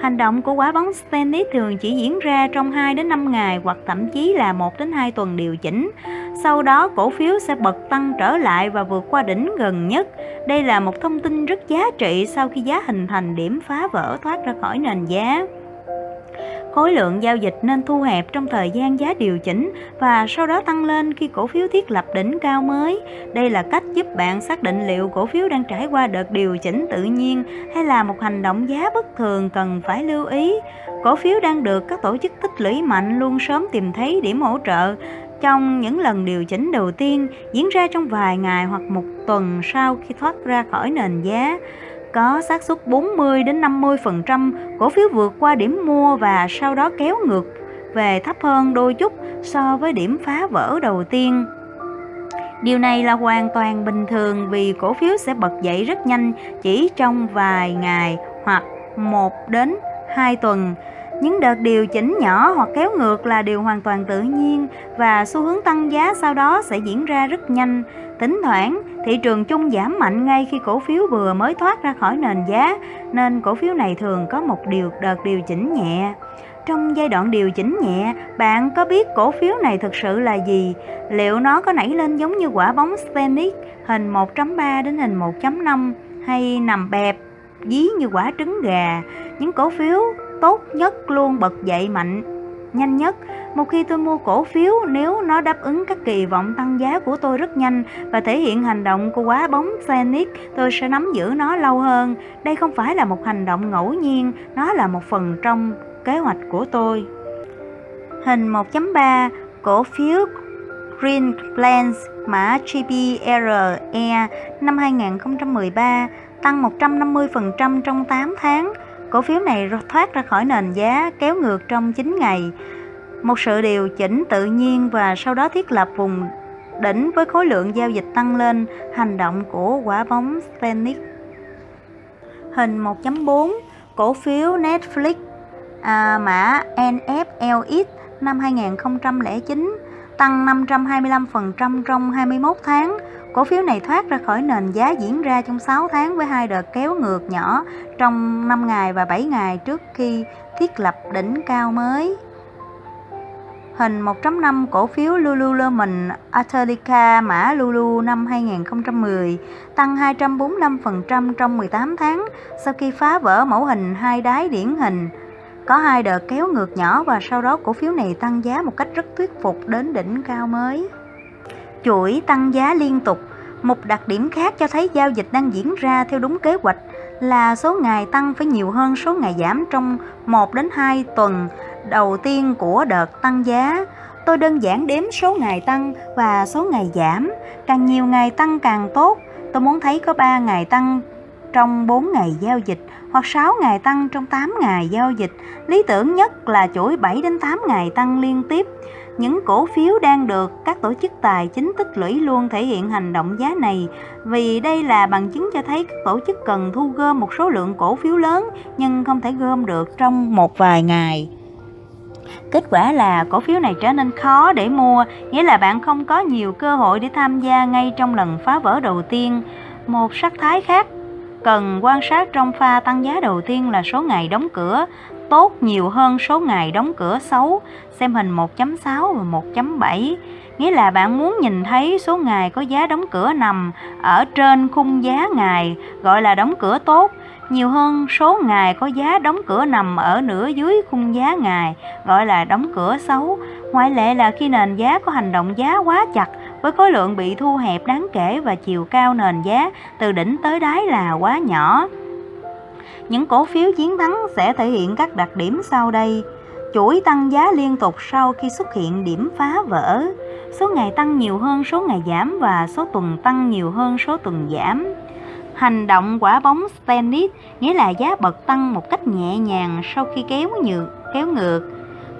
S1: Hành động của quả bóng tennis thường chỉ diễn ra trong 2 đến 5 ngày hoặc thậm chí là 1 đến 2 tuần điều chỉnh. Sau đó, cổ phiếu sẽ bật tăng trở lại và vượt qua đỉnh gần nhất. Đây là một thông tin rất giá trị sau khi giá hình thành điểm phá vỡ thoát ra khỏi nền giá khối lượng giao dịch nên thu hẹp trong thời gian giá điều chỉnh và sau đó tăng lên khi cổ phiếu thiết lập đỉnh cao mới. Đây là cách giúp bạn xác định liệu cổ phiếu đang trải qua đợt điều chỉnh tự nhiên hay là một hành động giá bất thường cần phải lưu ý. Cổ phiếu đang được các tổ chức tích lũy mạnh luôn sớm tìm thấy điểm hỗ trợ trong những lần điều chỉnh đầu tiên, diễn ra trong vài ngày hoặc một tuần sau khi thoát ra khỏi nền giá có xác suất 40 đến 50% cổ phiếu vượt qua điểm mua và sau đó kéo ngược về thấp hơn đôi chút so với điểm phá vỡ đầu tiên. Điều này là hoàn toàn bình thường vì cổ phiếu sẽ bật dậy rất nhanh chỉ trong vài ngày hoặc 1 đến 2 tuần. Những đợt điều chỉnh nhỏ hoặc kéo ngược là điều hoàn toàn tự nhiên và xu hướng tăng giá sau đó sẽ diễn ra rất nhanh. Thỉnh thoảng, thị trường chung giảm mạnh ngay khi cổ phiếu vừa mới thoát ra khỏi nền giá, nên cổ phiếu này thường có một điều đợt điều chỉnh nhẹ. Trong giai đoạn điều chỉnh nhẹ, bạn có biết cổ phiếu này thực sự là gì? Liệu nó có nảy lên giống như quả bóng Stenix hình 1.3 đến hình 1.5 hay nằm bẹp dí như quả trứng gà? Những cổ phiếu tốt nhất luôn bật dậy mạnh nhanh nhất một khi tôi mua cổ phiếu nếu nó đáp ứng các kỳ vọng tăng giá của tôi rất nhanh và thể hiện hành động của quá bóng Zenith, tôi sẽ nắm giữ nó lâu hơn. Đây không phải là một hành động ngẫu nhiên, nó là một phần trong kế hoạch của tôi. Hình 1.3 Cổ phiếu Green Plans mã GPRE năm 2013 tăng 150% trong 8 tháng Cổ phiếu này thoát ra khỏi nền giá kéo ngược trong 9 ngày. Một sự điều chỉnh tự nhiên và sau đó thiết lập vùng đỉnh với khối lượng giao dịch tăng lên hành động của quả bóng Stenix. Hình 1.4 Cổ phiếu Netflix à, mã NFLX năm 2009 tăng 525% trong 21 tháng Cổ phiếu này thoát ra khỏi nền giá diễn ra trong 6 tháng với hai đợt kéo ngược nhỏ trong 5 ngày và 7 ngày trước khi thiết lập đỉnh cao mới. Hình 1.5 cổ phiếu Lululemon Athletica mã Lulu năm 2010 tăng 245% trong 18 tháng sau khi phá vỡ mẫu hình hai đáy điển hình. Có hai đợt kéo ngược nhỏ và sau đó cổ phiếu này tăng giá một cách rất thuyết phục đến đỉnh cao mới. chuỗi tăng giá liên tục. Một đặc điểm khác cho thấy giao dịch đang diễn ra theo đúng kế hoạch là số ngày tăng phải nhiều hơn số ngày giảm trong 1 đến 2 tuần đầu tiên của đợt tăng giá. Tôi đơn giản đếm số ngày tăng và số ngày giảm, càng nhiều ngày tăng càng tốt. Tôi muốn thấy có 3 ngày tăng trong 4 ngày giao dịch hoặc 6 ngày tăng trong 8 ngày giao dịch. Lý tưởng nhất là chuỗi 7 đến 8 ngày tăng liên tiếp. Những cổ phiếu đang được các tổ chức tài chính tích lũy luôn thể hiện hành động giá này vì đây là bằng chứng cho thấy các tổ chức cần thu gom một số lượng cổ phiếu lớn nhưng không thể gom được trong một vài ngày. Kết quả là cổ phiếu này trở nên khó để mua, nghĩa là bạn không có nhiều cơ hội để tham gia ngay trong lần phá vỡ đầu tiên. Một sắc thái khác cần quan sát trong pha tăng giá đầu tiên là số ngày đóng cửa tốt nhiều hơn số ngày đóng cửa xấu, xem hình 1.6 và 1.7. Nghĩa là bạn muốn nhìn thấy số ngày có giá đóng cửa nằm ở trên khung giá ngày gọi là đóng cửa tốt, nhiều hơn số ngày có giá đóng cửa nằm ở nửa dưới khung giá ngày, gọi là đóng cửa xấu. Ngoại lệ là khi nền giá có hành động giá quá chặt, với khối lượng bị thu hẹp đáng kể và chiều cao nền giá từ đỉnh tới đáy là quá nhỏ. Những cổ phiếu chiến thắng sẽ thể hiện các đặc điểm sau đây. Chuỗi tăng giá liên tục sau khi xuất hiện điểm phá vỡ. Số ngày tăng nhiều hơn số ngày giảm và số tuần tăng nhiều hơn số tuần giảm. Hành động quả bóng Stanley nghĩa là giá bật tăng một cách nhẹ nhàng sau khi kéo nhược, kéo ngược.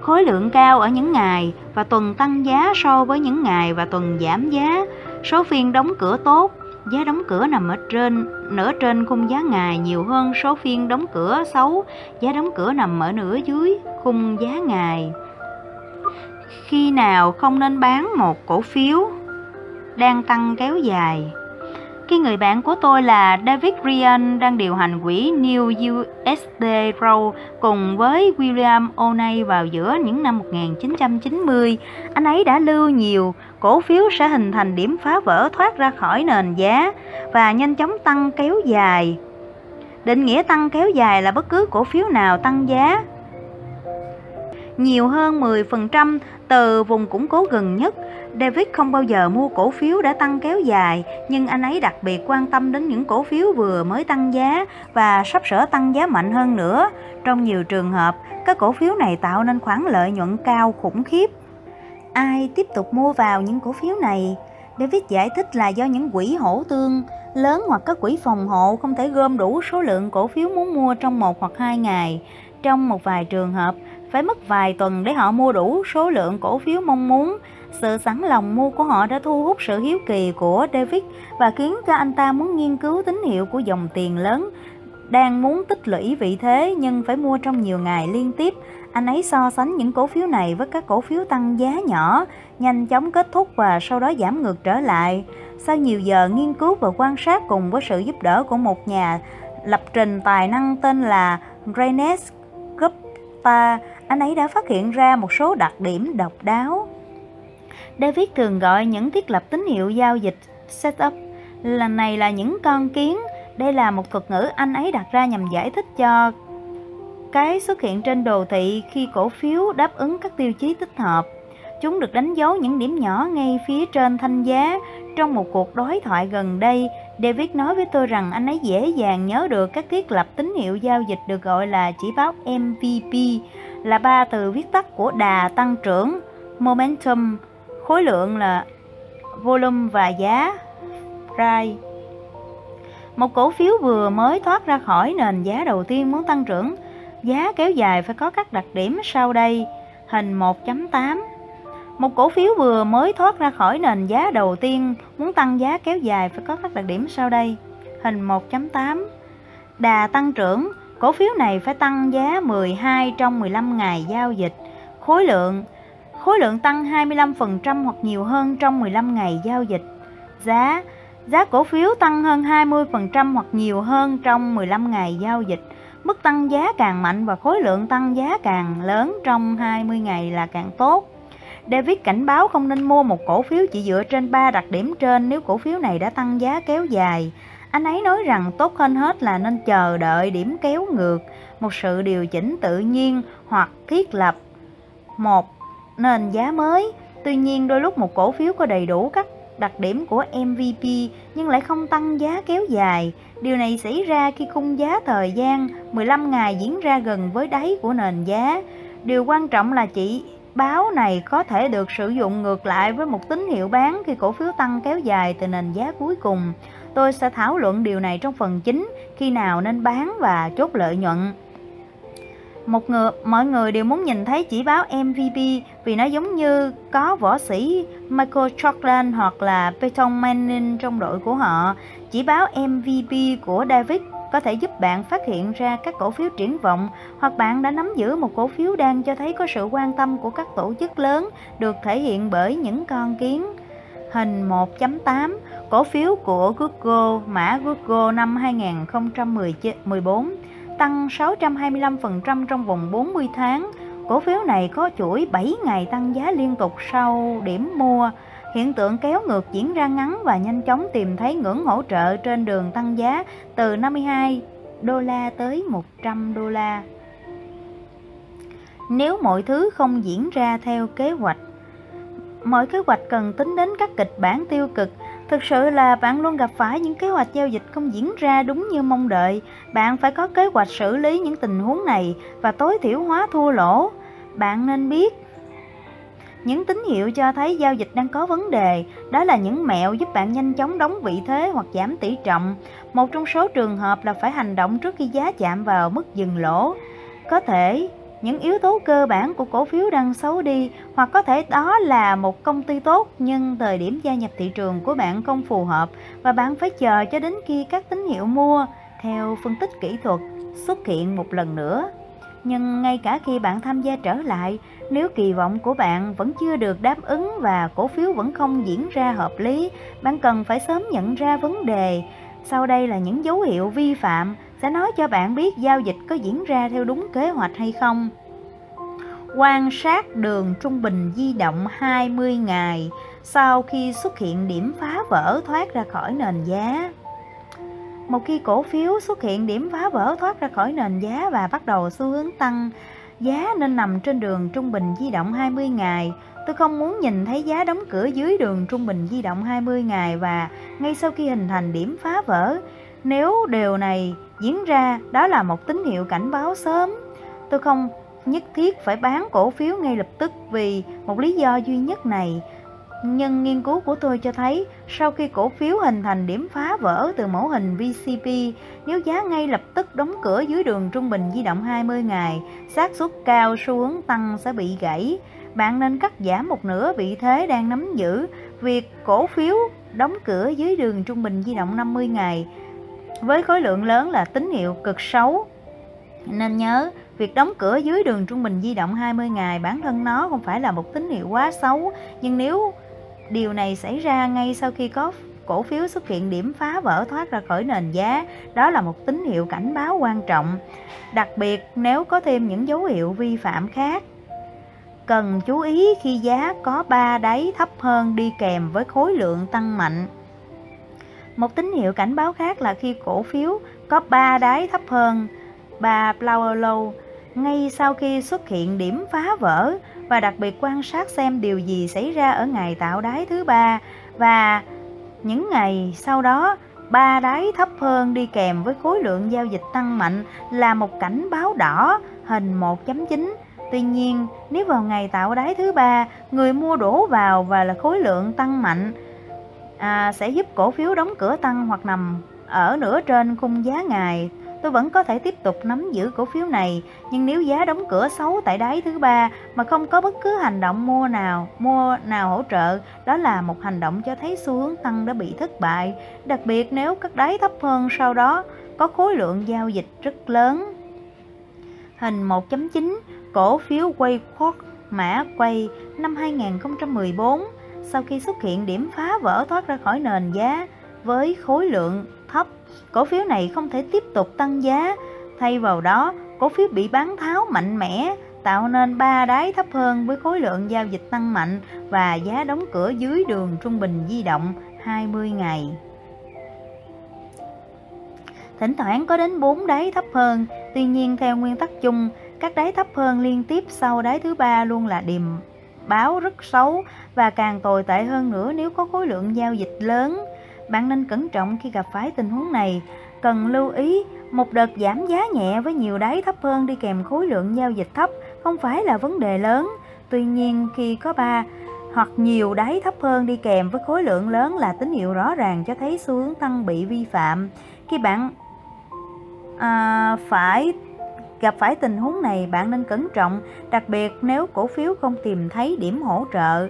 S1: Khối lượng cao ở những ngày và tuần tăng giá so với những ngày và tuần giảm giá. Số phiên đóng cửa tốt, giá đóng cửa nằm ở trên nửa trên khung giá ngày nhiều hơn số phiên đóng cửa xấu, giá đóng cửa nằm ở nửa dưới khung giá ngày. Khi nào không nên bán một cổ phiếu đang tăng kéo dài? Khi người bạn của tôi là David Ryan đang điều hành quỹ New USD Row cùng với William O'Neill vào giữa những năm 1990, anh ấy đã lưu nhiều cổ phiếu sẽ hình thành điểm phá vỡ thoát ra khỏi nền giá và nhanh chóng tăng kéo dài. Định nghĩa tăng kéo dài là bất cứ cổ phiếu nào tăng giá nhiều hơn 10% từ vùng củng cố gần nhất. David không bao giờ mua cổ phiếu đã tăng kéo dài, nhưng anh ấy đặc biệt quan tâm đến những cổ phiếu vừa mới tăng giá và sắp sửa tăng giá mạnh hơn nữa. Trong nhiều trường hợp, các cổ phiếu này tạo nên khoản lợi nhuận cao khủng khiếp. Ai tiếp tục mua vào những cổ phiếu này? David giải thích là do những quỹ hỗ tương lớn hoặc các quỹ phòng hộ không thể gom đủ số lượng cổ phiếu muốn mua trong một hoặc hai ngày. Trong một vài trường hợp, phải mất vài tuần để họ mua đủ số lượng cổ phiếu mong muốn. Sự sẵn lòng mua của họ đã thu hút sự hiếu kỳ của David và khiến cho anh ta muốn nghiên cứu tín hiệu của dòng tiền lớn đang muốn tích lũy vị thế nhưng phải mua trong nhiều ngày liên tiếp. Anh ấy so sánh những cổ phiếu này với các cổ phiếu tăng giá nhỏ, nhanh chóng kết thúc và sau đó giảm ngược trở lại. Sau nhiều giờ nghiên cứu và quan sát cùng với sự giúp đỡ của một nhà lập trình tài năng tên là Renes Gupta, anh ấy đã phát hiện ra một số đặc điểm độc đáo. David thường gọi những thiết lập tín hiệu giao dịch setup lần này là những con kiến. Đây là một thuật ngữ anh ấy đặt ra nhằm giải thích cho cái xuất hiện trên đồ thị khi cổ phiếu đáp ứng các tiêu chí tích hợp. Chúng được đánh dấu những điểm nhỏ ngay phía trên thanh giá. Trong một cuộc đối thoại gần đây, David nói với tôi rằng anh ấy dễ dàng nhớ được các thiết lập tín hiệu giao dịch được gọi là chỉ báo MVP là ba từ viết tắt của đà tăng trưởng, momentum, khối lượng là volume và giá, price. Một cổ phiếu vừa mới thoát ra khỏi nền giá đầu tiên muốn tăng trưởng, giá kéo dài phải có các đặc điểm sau đây. Hình 1.8 Một cổ phiếu vừa mới thoát ra khỏi nền giá đầu tiên muốn tăng giá kéo dài phải có các đặc điểm sau đây. Hình 1.8 Đà tăng trưởng Cổ phiếu này phải tăng giá 12 trong 15 ngày giao dịch. Khối lượng Khối lượng tăng 25% hoặc nhiều hơn trong 15 ngày giao dịch. Giá Giá cổ phiếu tăng hơn 20% hoặc nhiều hơn trong 15 ngày giao dịch. Mức tăng giá càng mạnh và khối lượng tăng giá càng lớn trong 20 ngày là càng tốt. David cảnh báo không nên mua một cổ phiếu chỉ dựa trên 3 đặc điểm trên nếu cổ phiếu này đã tăng giá kéo dài. Anh ấy nói rằng tốt hơn hết là nên chờ đợi điểm kéo ngược, một sự điều chỉnh tự nhiên hoặc thiết lập một nền giá mới. Tuy nhiên đôi lúc một cổ phiếu có đầy đủ các đặc điểm của MVP nhưng lại không tăng giá kéo dài. Điều này xảy ra khi khung giá thời gian 15 ngày diễn ra gần với đáy của nền giá. Điều quan trọng là chỉ báo này có thể được sử dụng ngược lại với một tín hiệu bán khi cổ phiếu tăng kéo dài từ nền giá cuối cùng. Tôi sẽ thảo luận điều này trong phần chính, khi nào nên bán và chốt lợi nhuận. Một người, mọi người đều muốn nhìn thấy chỉ báo MVP vì nó giống như có võ sĩ Michael Jordan hoặc là Peyton Manning trong đội của họ. Chỉ báo MVP của David có thể giúp bạn phát hiện ra các cổ phiếu triển vọng hoặc bạn đã nắm giữ một cổ phiếu đang cho thấy có sự quan tâm của các tổ chức lớn được thể hiện bởi những con kiến. Hình 1.8 Cổ phiếu của Google, mã Google năm 2014 tăng 625% trong vòng 40 tháng. Cổ phiếu này có chuỗi 7 ngày tăng giá liên tục sau điểm mua. Hiện tượng kéo ngược diễn ra ngắn và nhanh chóng tìm thấy ngưỡng hỗ trợ trên đường tăng giá từ 52 đô la tới 100 đô la. Nếu mọi thứ không diễn ra theo kế hoạch, mọi kế hoạch cần tính đến các kịch bản tiêu cực Thực sự là bạn luôn gặp phải những kế hoạch giao dịch không diễn ra đúng như mong đợi. Bạn phải có kế hoạch xử lý những tình huống này và tối thiểu hóa thua lỗ. Bạn nên biết những tín hiệu cho thấy giao dịch đang có vấn đề, đó là những mẹo giúp bạn nhanh chóng đóng vị thế hoặc giảm tỷ trọng. Một trong số trường hợp là phải hành động trước khi giá chạm vào mức dừng lỗ. Có thể những yếu tố cơ bản của cổ phiếu đang xấu đi hoặc có thể đó là một công ty tốt nhưng thời điểm gia nhập thị trường của bạn không phù hợp và bạn phải chờ cho đến khi các tín hiệu mua theo phân tích kỹ thuật xuất hiện một lần nữa. Nhưng ngay cả khi bạn tham gia trở lại, nếu kỳ vọng của bạn vẫn chưa được đáp ứng và cổ phiếu vẫn không diễn ra hợp lý, bạn cần phải sớm nhận ra vấn đề. Sau đây là những dấu hiệu vi phạm sẽ nói cho bạn biết giao dịch có diễn ra theo đúng kế hoạch hay không. Quan sát đường trung bình di động 20 ngày sau khi xuất hiện điểm phá vỡ thoát ra khỏi nền giá. Một khi cổ phiếu xuất hiện điểm phá vỡ thoát ra khỏi nền giá và bắt đầu xu hướng tăng, giá nên nằm trên đường trung bình di động 20 ngày. Tôi không muốn nhìn thấy giá đóng cửa dưới đường trung bình di động 20 ngày và ngay sau khi hình thành điểm phá vỡ, nếu điều này diễn ra, đó là một tín hiệu cảnh báo sớm. Tôi không nhất thiết phải bán cổ phiếu ngay lập tức vì một lý do duy nhất này. Nhưng nghiên cứu của tôi cho thấy sau khi cổ phiếu hình thành điểm phá vỡ từ mẫu hình VCP, nếu giá ngay lập tức đóng cửa dưới đường trung bình di động 20 ngày, xác suất cao xu hướng tăng sẽ bị gãy. Bạn nên cắt giảm một nửa vị thế đang nắm giữ. Việc cổ phiếu đóng cửa dưới đường trung bình di động 50 ngày với khối lượng lớn là tín hiệu cực xấu. Nên nhớ, việc đóng cửa dưới đường trung bình di động 20 ngày bản thân nó không phải là một tín hiệu quá xấu, nhưng nếu điều này xảy ra ngay sau khi có cổ phiếu xuất hiện điểm phá vỡ thoát ra khỏi nền giá, đó là một tín hiệu cảnh báo quan trọng, đặc biệt nếu có thêm những dấu hiệu vi phạm khác. Cần chú ý khi giá có ba đáy thấp hơn đi kèm với khối lượng tăng mạnh. Một tín hiệu cảnh báo khác là khi cổ phiếu có 3 đáy thấp hơn 3 flower low ngay sau khi xuất hiện điểm phá vỡ và đặc biệt quan sát xem điều gì xảy ra ở ngày tạo đáy thứ ba. Và những ngày sau đó ba đáy thấp hơn đi kèm với khối lượng giao dịch tăng mạnh là một cảnh báo đỏ hình 1.9 Tuy nhiên, nếu vào ngày tạo đáy thứ ba, người mua đổ vào và là khối lượng tăng mạnh à, sẽ giúp cổ phiếu đóng cửa tăng hoặc nằm ở nửa trên khung giá ngày tôi vẫn có thể tiếp tục nắm giữ cổ phiếu này nhưng nếu giá đóng cửa xấu tại đáy thứ ba mà không có bất cứ hành động mua nào mua nào hỗ trợ đó là một hành động cho thấy xu hướng tăng đã bị thất bại. Đặc biệt nếu các đáy thấp hơn sau đó có khối lượng giao dịch rất lớn. Hình 1.9 cổ phiếu Wayport mã quay năm 2014 sau khi xuất hiện điểm phá vỡ thoát ra khỏi nền giá với khối lượng thấp, cổ phiếu này không thể tiếp tục tăng giá. Thay vào đó, cổ phiếu bị bán tháo mạnh mẽ, tạo nên ba đáy thấp hơn với khối lượng giao dịch tăng mạnh và giá đóng cửa dưới đường trung bình di động 20 ngày. Thỉnh thoảng có đến 4 đáy thấp hơn, tuy nhiên theo nguyên tắc chung, các đáy thấp hơn liên tiếp sau đáy thứ ba luôn là điểm báo rất xấu và càng tồi tệ hơn nữa nếu có khối lượng giao dịch lớn. Bạn nên cẩn trọng khi gặp phải tình huống này. Cần lưu ý, một đợt giảm giá nhẹ với nhiều đáy thấp hơn đi kèm khối lượng giao dịch thấp không phải là vấn đề lớn. Tuy nhiên, khi có ba hoặc nhiều đáy thấp hơn đi kèm với khối lượng lớn là tín hiệu rõ ràng cho thấy xu hướng tăng bị vi phạm. Khi bạn à, phải gặp phải tình huống này, bạn nên cẩn trọng, đặc biệt nếu cổ phiếu không tìm thấy điểm hỗ trợ.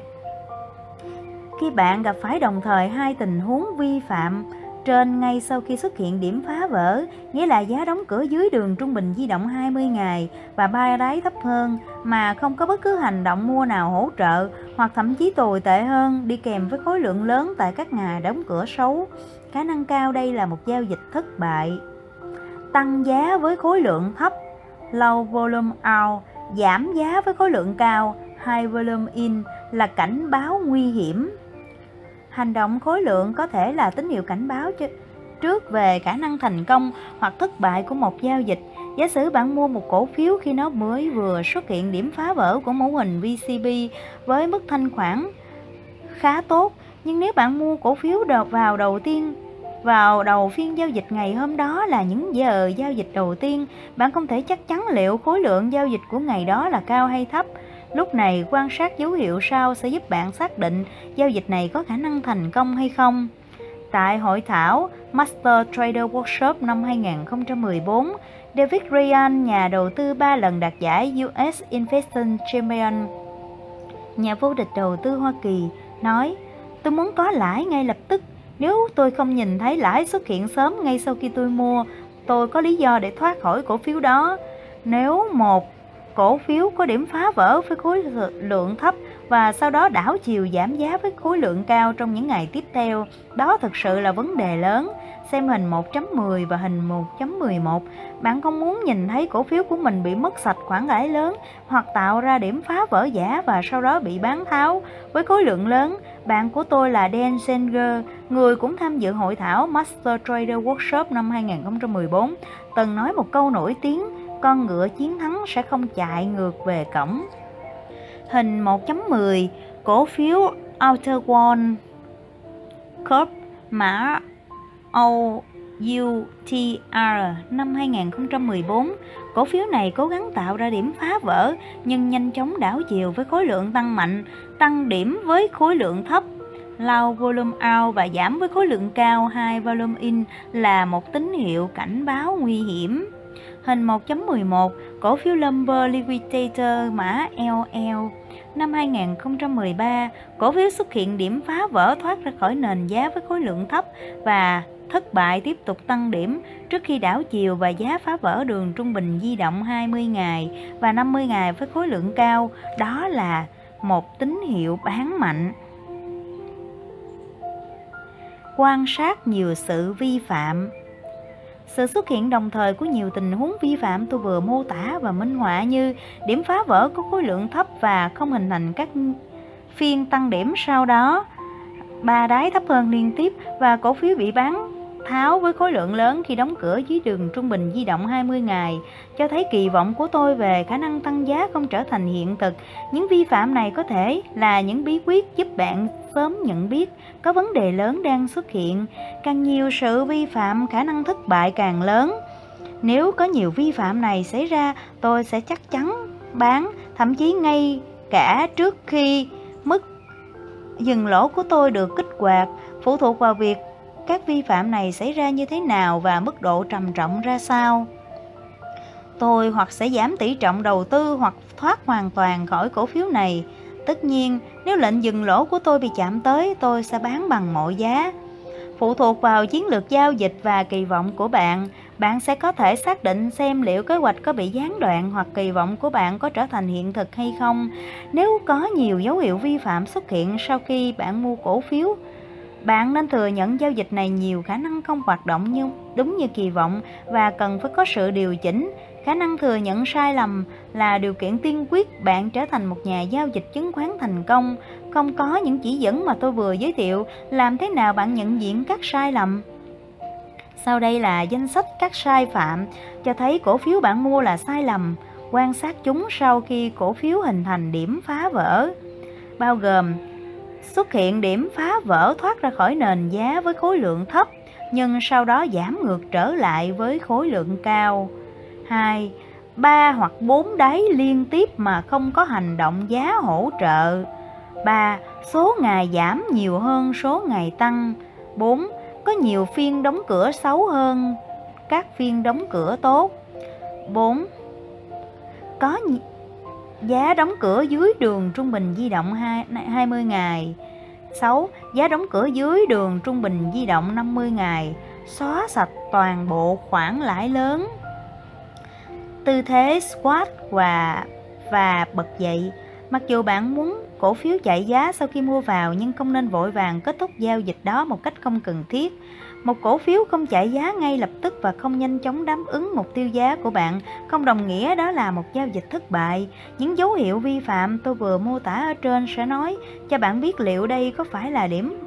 S1: Khi bạn gặp phải đồng thời hai tình huống vi phạm trên ngay sau khi xuất hiện điểm phá vỡ, nghĩa là giá đóng cửa dưới đường trung bình di động 20 ngày và ba đáy thấp hơn mà không có bất cứ hành động mua nào hỗ trợ hoặc thậm chí tồi tệ hơn đi kèm với khối lượng lớn tại các ngày đóng cửa xấu. Khả năng cao đây là một giao dịch thất bại. Tăng giá với khối lượng thấp, low volume out, giảm giá với khối lượng cao, high volume in là cảnh báo nguy hiểm hành động khối lượng có thể là tín hiệu cảnh báo trước về khả năng thành công hoặc thất bại của một giao dịch. Giả sử bạn mua một cổ phiếu khi nó mới vừa xuất hiện điểm phá vỡ của mẫu hình VCB với mức thanh khoản khá tốt, nhưng nếu bạn mua cổ phiếu đợt vào đầu tiên vào đầu phiên giao dịch ngày hôm đó là những giờ giao dịch đầu tiên, bạn không thể chắc chắn liệu khối lượng giao dịch của ngày đó là cao hay thấp. Lúc này quan sát dấu hiệu sau sẽ giúp bạn xác định giao dịch này có khả năng thành công hay không. Tại hội thảo Master Trader Workshop năm 2014, David Ryan, nhà đầu tư 3 lần đạt giải US Investment Champion, nhà vô địch đầu tư Hoa Kỳ, nói Tôi muốn có lãi ngay lập tức. Nếu tôi không nhìn thấy lãi xuất hiện sớm ngay sau khi tôi mua, tôi có lý do để thoát khỏi cổ phiếu đó. Nếu một cổ phiếu có điểm phá vỡ với khối lượng thấp và sau đó đảo chiều giảm giá với khối lượng cao trong những ngày tiếp theo. Đó thực sự là vấn đề lớn. Xem hình 1.10 và hình 1.11, bạn không muốn nhìn thấy cổ phiếu của mình bị mất sạch khoản lãi lớn hoặc tạo ra điểm phá vỡ giả và sau đó bị bán tháo với khối lượng lớn. Bạn của tôi là Dan Senger, người cũng tham dự hội thảo Master Trader Workshop năm 2014, từng nói một câu nổi tiếng con ngựa chiến thắng sẽ không chạy ngược về cổng. Hình 1.10 cổ phiếu Outer One Corp mã OUTR năm 2014 cổ phiếu này cố gắng tạo ra điểm phá vỡ nhưng nhanh chóng đảo chiều với khối lượng tăng mạnh tăng điểm với khối lượng thấp low volume out và giảm với khối lượng cao high volume in là một tín hiệu cảnh báo nguy hiểm Hình 1.11, cổ phiếu Lumber Liquidator mã LL. Năm 2013, cổ phiếu xuất hiện điểm phá vỡ thoát ra khỏi nền giá với khối lượng thấp và thất bại tiếp tục tăng điểm trước khi đảo chiều và giá phá vỡ đường trung bình di động 20 ngày và 50 ngày với khối lượng cao. Đó là một tín hiệu bán mạnh. Quan sát nhiều sự vi phạm. Sự xuất hiện đồng thời của nhiều tình huống vi phạm tôi vừa mô tả và minh họa như điểm phá vỡ có khối lượng thấp và không hình thành các phiên tăng điểm sau đó, ba đáy thấp hơn liên tiếp và cổ phiếu bị bán tháo với khối lượng lớn khi đóng cửa dưới đường trung bình di động 20 ngày, cho thấy kỳ vọng của tôi về khả năng tăng giá không trở thành hiện thực. Những vi phạm này có thể là những bí quyết giúp bạn sớm nhận biết có vấn đề lớn đang xuất hiện. Càng nhiều sự vi phạm, khả năng thất bại càng lớn. Nếu có nhiều vi phạm này xảy ra, tôi sẽ chắc chắn bán, thậm chí ngay cả trước khi mức dừng lỗ của tôi được kích hoạt, phụ thuộc vào việc các vi phạm này xảy ra như thế nào và mức độ trầm trọng ra sao. Tôi hoặc sẽ giảm tỷ trọng đầu tư hoặc thoát hoàn toàn khỏi cổ phiếu này. Tất nhiên, nếu lệnh dừng lỗ của tôi bị chạm tới, tôi sẽ bán bằng mọi giá. Phụ thuộc vào chiến lược giao dịch và kỳ vọng của bạn, bạn sẽ có thể xác định xem liệu kế hoạch có bị gián đoạn hoặc kỳ vọng của bạn có trở thành hiện thực hay không. Nếu có nhiều dấu hiệu vi phạm xuất hiện sau khi bạn mua cổ phiếu, bạn nên thừa nhận giao dịch này nhiều khả năng không hoạt động như đúng như kỳ vọng và cần phải có sự điều chỉnh. Khả năng thừa nhận sai lầm là điều kiện tiên quyết bạn trở thành một nhà giao dịch chứng khoán thành công. Không có những chỉ dẫn mà tôi vừa giới thiệu, làm thế nào bạn nhận diện các sai lầm? Sau đây là danh sách các sai phạm cho thấy cổ phiếu bạn mua là sai lầm. Quan sát chúng sau khi cổ phiếu hình thành điểm phá vỡ. bao gồm xuất hiện điểm phá vỡ thoát ra khỏi nền giá với khối lượng thấp, nhưng sau đó giảm ngược trở lại với khối lượng cao. 2. 3 hoặc 4 đáy liên tiếp mà không có hành động giá hỗ trợ. 3. Số ngày giảm nhiều hơn số ngày tăng. 4. Có nhiều phiên đóng cửa xấu hơn các phiên đóng cửa tốt. 4. Có giá đóng cửa dưới đường trung bình di động 20 ngày. 6. Giá đóng cửa dưới đường trung bình di động 50 ngày, xóa sạch toàn bộ khoản lãi lớn. Tư thế squat và và bật dậy. Mặc dù bạn muốn cổ phiếu chạy giá sau khi mua vào nhưng không nên vội vàng kết thúc giao dịch đó một cách không cần thiết. Một cổ phiếu không chạy giá ngay lập tức và không nhanh chóng đáp ứng mục tiêu giá của bạn, không đồng nghĩa đó là một giao dịch thất bại. Những dấu hiệu vi phạm tôi vừa mô tả ở trên sẽ nói cho bạn biết liệu đây có phải là điểm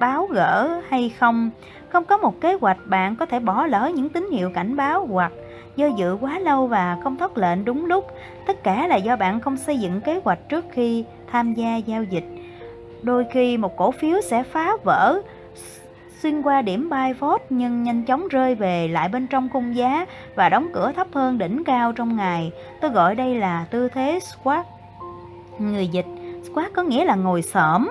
S1: báo gỡ hay không. Không có một kế hoạch, bạn có thể bỏ lỡ những tín hiệu cảnh báo hoặc do dự quá lâu và không thoát lệnh đúng lúc. Tất cả là do bạn không xây dựng kế hoạch trước khi tham gia giao dịch. Đôi khi một cổ phiếu sẽ phá vỡ xuyên qua điểm bay vote nhưng nhanh chóng rơi về lại bên trong khung giá và đóng cửa thấp hơn đỉnh cao trong ngày. Tôi gọi đây là tư thế squat. Người dịch, squat có nghĩa là ngồi xổm.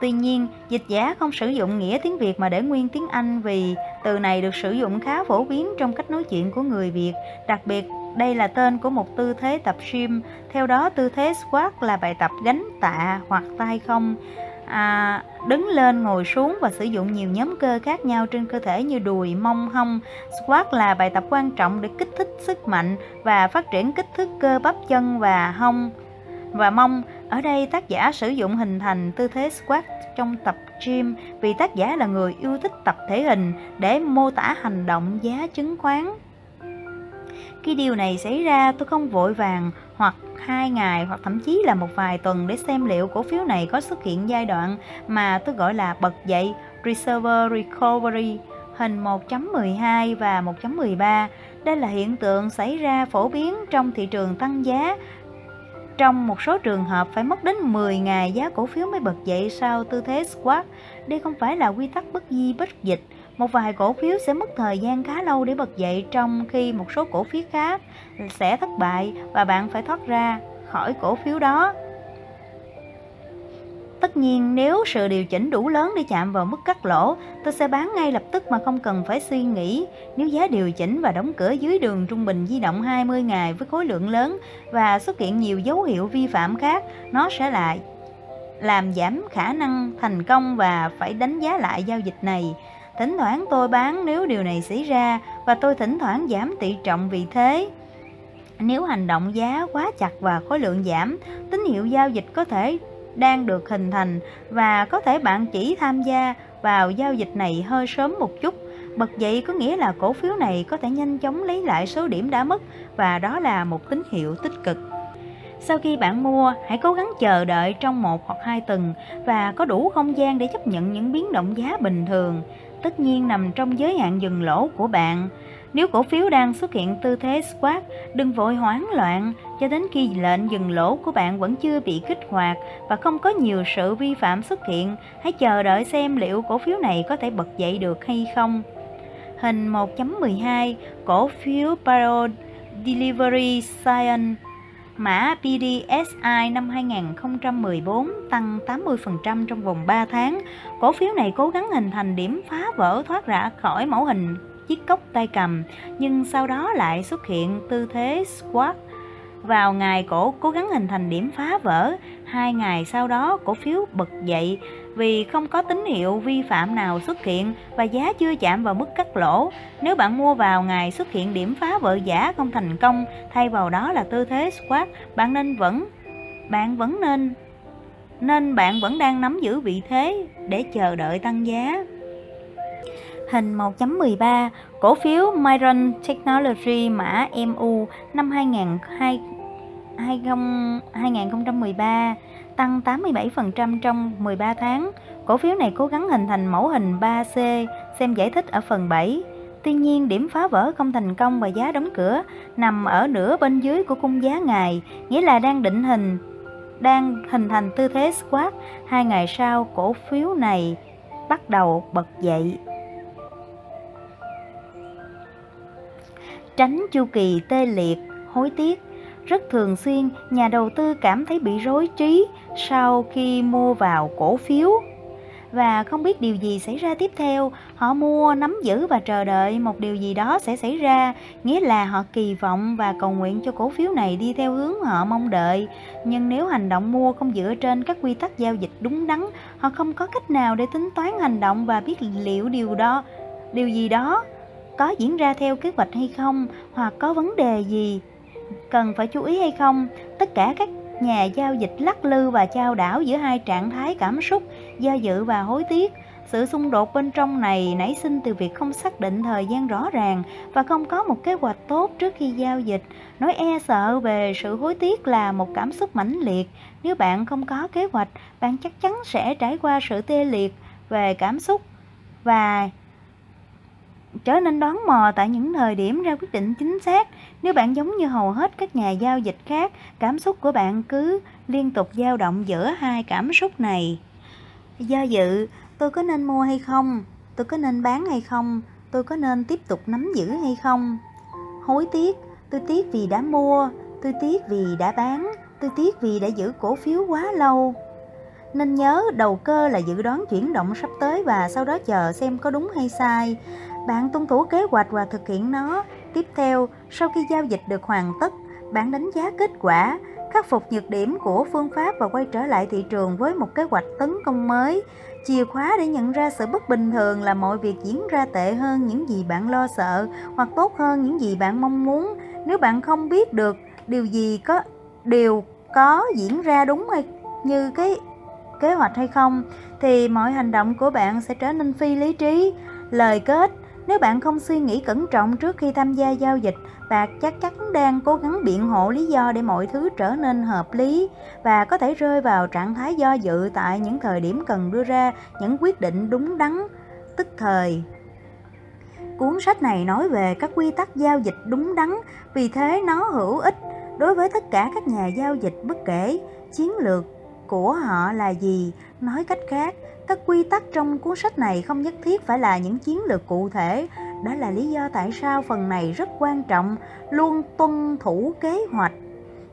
S1: Tuy nhiên, dịch giả không sử dụng nghĩa tiếng Việt mà để nguyên tiếng Anh vì từ này được sử dụng khá phổ biến trong cách nói chuyện của người Việt. Đặc biệt, đây là tên của một tư thế tập gym. Theo đó, tư thế squat là bài tập gánh tạ hoặc tay không à, đứng lên ngồi xuống và sử dụng nhiều nhóm cơ khác nhau trên cơ thể như đùi, mông, hông. Squat là bài tập quan trọng để kích thích sức mạnh và phát triển kích thước cơ bắp chân và hông và mông. Ở đây tác giả sử dụng hình thành tư thế squat trong tập gym vì tác giả là người yêu thích tập thể hình để mô tả hành động giá chứng khoán. Khi điều này xảy ra, tôi không vội vàng hoặc hai ngày hoặc thậm chí là một vài tuần để xem liệu cổ phiếu này có xuất hiện giai đoạn mà tôi gọi là bật dậy, Reserve Recovery, hình 1.12 và 1.13. Đây là hiện tượng xảy ra phổ biến trong thị trường tăng giá. Trong một số trường hợp phải mất đến 10 ngày giá cổ phiếu mới bật dậy sau tư thế squat. Đây không phải là quy tắc bất di bất dịch một vài cổ phiếu sẽ mất thời gian khá lâu để bật dậy trong khi một số cổ phiếu khác sẽ thất bại và bạn phải thoát ra khỏi cổ phiếu đó. Tất nhiên nếu sự điều chỉnh đủ lớn để chạm vào mức cắt lỗ, tôi sẽ bán ngay lập tức mà không cần phải suy nghĩ. Nếu giá điều chỉnh và đóng cửa dưới đường trung bình di động 20 ngày với khối lượng lớn và xuất hiện nhiều dấu hiệu vi phạm khác, nó sẽ lại làm giảm khả năng thành công và phải đánh giá lại giao dịch này. Thỉnh thoảng tôi bán nếu điều này xảy ra và tôi thỉnh thoảng giảm tỷ trọng vì thế. Nếu hành động giá quá chặt và khối lượng giảm, tín hiệu giao dịch có thể đang được hình thành và có thể bạn chỉ tham gia vào giao dịch này hơi sớm một chút. Bật dậy có nghĩa là cổ phiếu này có thể nhanh chóng lấy lại số điểm đã mất và đó là một tín hiệu tích cực. Sau khi bạn mua, hãy cố gắng chờ đợi trong một hoặc hai tuần và có đủ không gian để chấp nhận những biến động giá bình thường tất nhiên nằm trong giới hạn dừng lỗ của bạn. Nếu cổ phiếu đang xuất hiện tư thế squat, đừng vội hoảng loạn cho đến khi lệnh dừng lỗ của bạn vẫn chưa bị kích hoạt và không có nhiều sự vi phạm xuất hiện. Hãy chờ đợi xem liệu cổ phiếu này có thể bật dậy được hay không. Hình 1.12 Cổ phiếu Bio Delivery Science Mã PDSI năm 2014 tăng 80% trong vòng 3 tháng. Cổ phiếu này cố gắng hình thành điểm phá vỡ thoát ra khỏi mẫu hình chiếc cốc tay cầm, nhưng sau đó lại xuất hiện tư thế squat. Vào ngày cổ cố gắng hình thành điểm phá vỡ, hai ngày sau đó cổ phiếu bật dậy vì không có tín hiệu vi phạm nào xuất hiện và giá chưa chạm vào mức cắt lỗ. Nếu bạn mua vào ngày xuất hiện điểm phá vỡ giả không thành công, thay vào đó là tư thế squat, bạn nên vẫn bạn vẫn nên nên bạn vẫn đang nắm giữ vị thế để chờ đợi tăng giá. Hình 1.13 Cổ phiếu Myron Technology mã MU năm 2020 2013 tăng 87% trong 13 tháng. Cổ phiếu này cố gắng hình thành mẫu hình 3C, xem giải thích ở phần 7. Tuy nhiên, điểm phá vỡ không thành công và giá đóng cửa nằm ở nửa bên dưới của cung giá ngày, nghĩa là đang định hình đang hình thành tư thế squat. Hai ngày sau, cổ phiếu này bắt đầu bật dậy. Tránh chu kỳ tê liệt, hối tiếc. Rất thường xuyên, nhà đầu tư cảm thấy bị rối trí sau khi mua vào cổ phiếu và không biết điều gì xảy ra tiếp theo. Họ mua, nắm giữ và chờ đợi một điều gì đó sẽ xảy ra, nghĩa là họ kỳ vọng và cầu nguyện cho cổ phiếu này đi theo hướng họ mong đợi. Nhưng nếu hành động mua không dựa trên các quy tắc giao dịch đúng đắn, họ không có cách nào để tính toán hành động và biết liệu điều đó, điều gì đó có diễn ra theo kế hoạch hay không hoặc có vấn đề gì cần phải chú ý hay không. Tất cả các nhà giao dịch lắc lư và trao đảo giữa hai trạng thái cảm xúc, do dự và hối tiếc. Sự xung đột bên trong này nảy sinh từ việc không xác định thời gian rõ ràng và không có một kế hoạch tốt trước khi giao dịch. Nỗi e sợ về sự hối tiếc là một cảm xúc mãnh liệt. Nếu bạn không có kế hoạch, bạn chắc chắn sẽ trải qua sự tê liệt về cảm xúc và trở nên đoán mò tại những thời điểm ra quyết định chính xác. Nếu bạn giống như hầu hết các nhà giao dịch khác, cảm xúc của bạn cứ liên tục dao động giữa hai cảm xúc này. Do dự, tôi có nên mua hay không? Tôi có nên bán hay không? Tôi có nên tiếp tục nắm giữ hay không? Hối tiếc, tôi tiếc vì đã mua, tôi tiếc vì đã bán, tôi tiếc vì đã giữ cổ phiếu quá lâu. Nên nhớ đầu cơ là dự đoán chuyển động sắp tới và sau đó chờ xem có đúng hay sai. Bạn tuân thủ kế hoạch và thực hiện nó. Tiếp theo, sau khi giao dịch được hoàn tất, bạn đánh giá kết quả, khắc phục nhược điểm của phương pháp và quay trở lại thị trường với một kế hoạch tấn công mới. Chìa khóa để nhận ra sự bất bình thường là mọi việc diễn ra tệ hơn những gì bạn lo sợ hoặc tốt hơn những gì bạn mong muốn. Nếu bạn không biết được điều gì có điều có diễn ra đúng hay như cái kế hoạch hay không thì mọi hành động của bạn sẽ trở nên phi lý trí. Lời kết nếu bạn không suy nghĩ cẩn trọng trước khi tham gia giao dịch, bạn chắc chắn đang cố gắng biện hộ lý do để mọi thứ trở nên hợp lý và có thể rơi vào trạng thái do dự tại những thời điểm cần đưa ra những quyết định đúng đắn, tức thời. Cuốn sách này nói về các quy tắc giao dịch đúng đắn, vì thế nó hữu ích đối với tất cả các nhà giao dịch bất kể chiến lược của họ là gì. Nói cách khác, các quy tắc trong cuốn sách này không nhất thiết phải là những chiến lược cụ thể. Đó là lý do tại sao phần này rất quan trọng, luôn tuân thủ kế hoạch.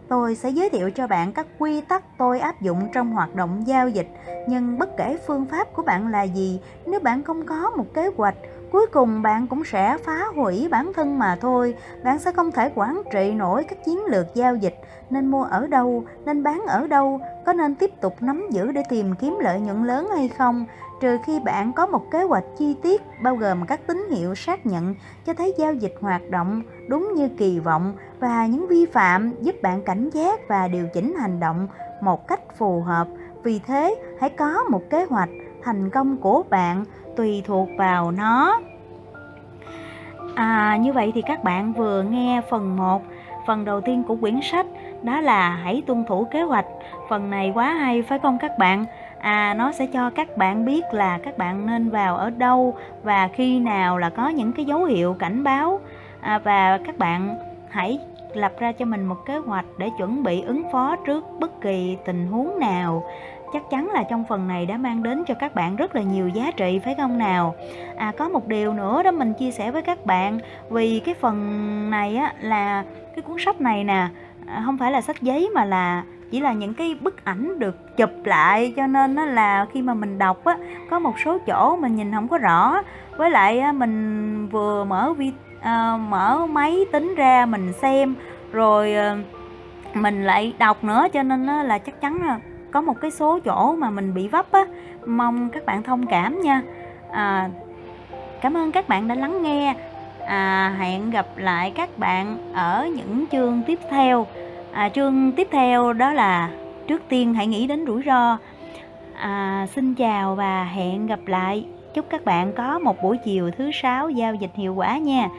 S1: Tôi sẽ giới thiệu cho bạn các quy tắc tôi áp dụng trong hoạt động giao dịch, nhưng bất kể phương pháp của bạn là gì, nếu bạn không có một kế hoạch, cuối cùng bạn cũng sẽ phá hủy bản thân mà thôi. Bạn sẽ không thể quản trị nổi các chiến lược giao dịch, nên mua ở đâu, nên bán ở đâu, có nên tiếp tục nắm giữ để tìm kiếm lợi nhuận lớn hay không, trừ khi bạn có một kế hoạch chi tiết bao gồm các tín hiệu xác nhận cho thấy giao dịch hoạt động đúng như kỳ vọng và những vi phạm giúp bạn cảnh giác và điều chỉnh hành động một cách phù hợp. Vì thế, hãy có một kế hoạch thành công của bạn tùy thuộc vào nó. À, như vậy thì các bạn vừa nghe phần 1, phần đầu tiên của quyển sách đó là hãy tuân thủ kế hoạch. Phần này quá hay phải không các bạn? À nó sẽ cho các bạn biết là các bạn nên vào ở đâu và khi nào là có những cái dấu hiệu cảnh báo. À, và các bạn hãy lập ra cho mình một kế hoạch để chuẩn bị ứng phó trước bất kỳ tình huống nào chắc chắn là trong phần này đã mang đến cho các bạn rất là nhiều giá trị phải không nào? À có một điều nữa đó mình chia sẻ với các bạn vì cái phần này á là cái cuốn sách này nè à, không phải là sách giấy mà là chỉ là những cái bức ảnh được chụp lại cho nên nó là khi mà mình đọc á có một số chỗ mình nhìn không có rõ. Với lại mình vừa mở vi à, mở máy tính ra mình xem rồi ờ, mình lại đọc nữa cho nên là chắc chắn là có một cái số chỗ mà mình bị vấp á. Mong các bạn thông cảm nha. À, cảm ơn các bạn đã lắng nghe. À, hẹn gặp lại các bạn ở những chương tiếp theo. À, chương tiếp theo đó là trước tiên hãy nghĩ đến rủi ro. À, xin chào và hẹn gặp lại. Chúc các bạn có một buổi chiều thứ sáu giao dịch hiệu quả nha.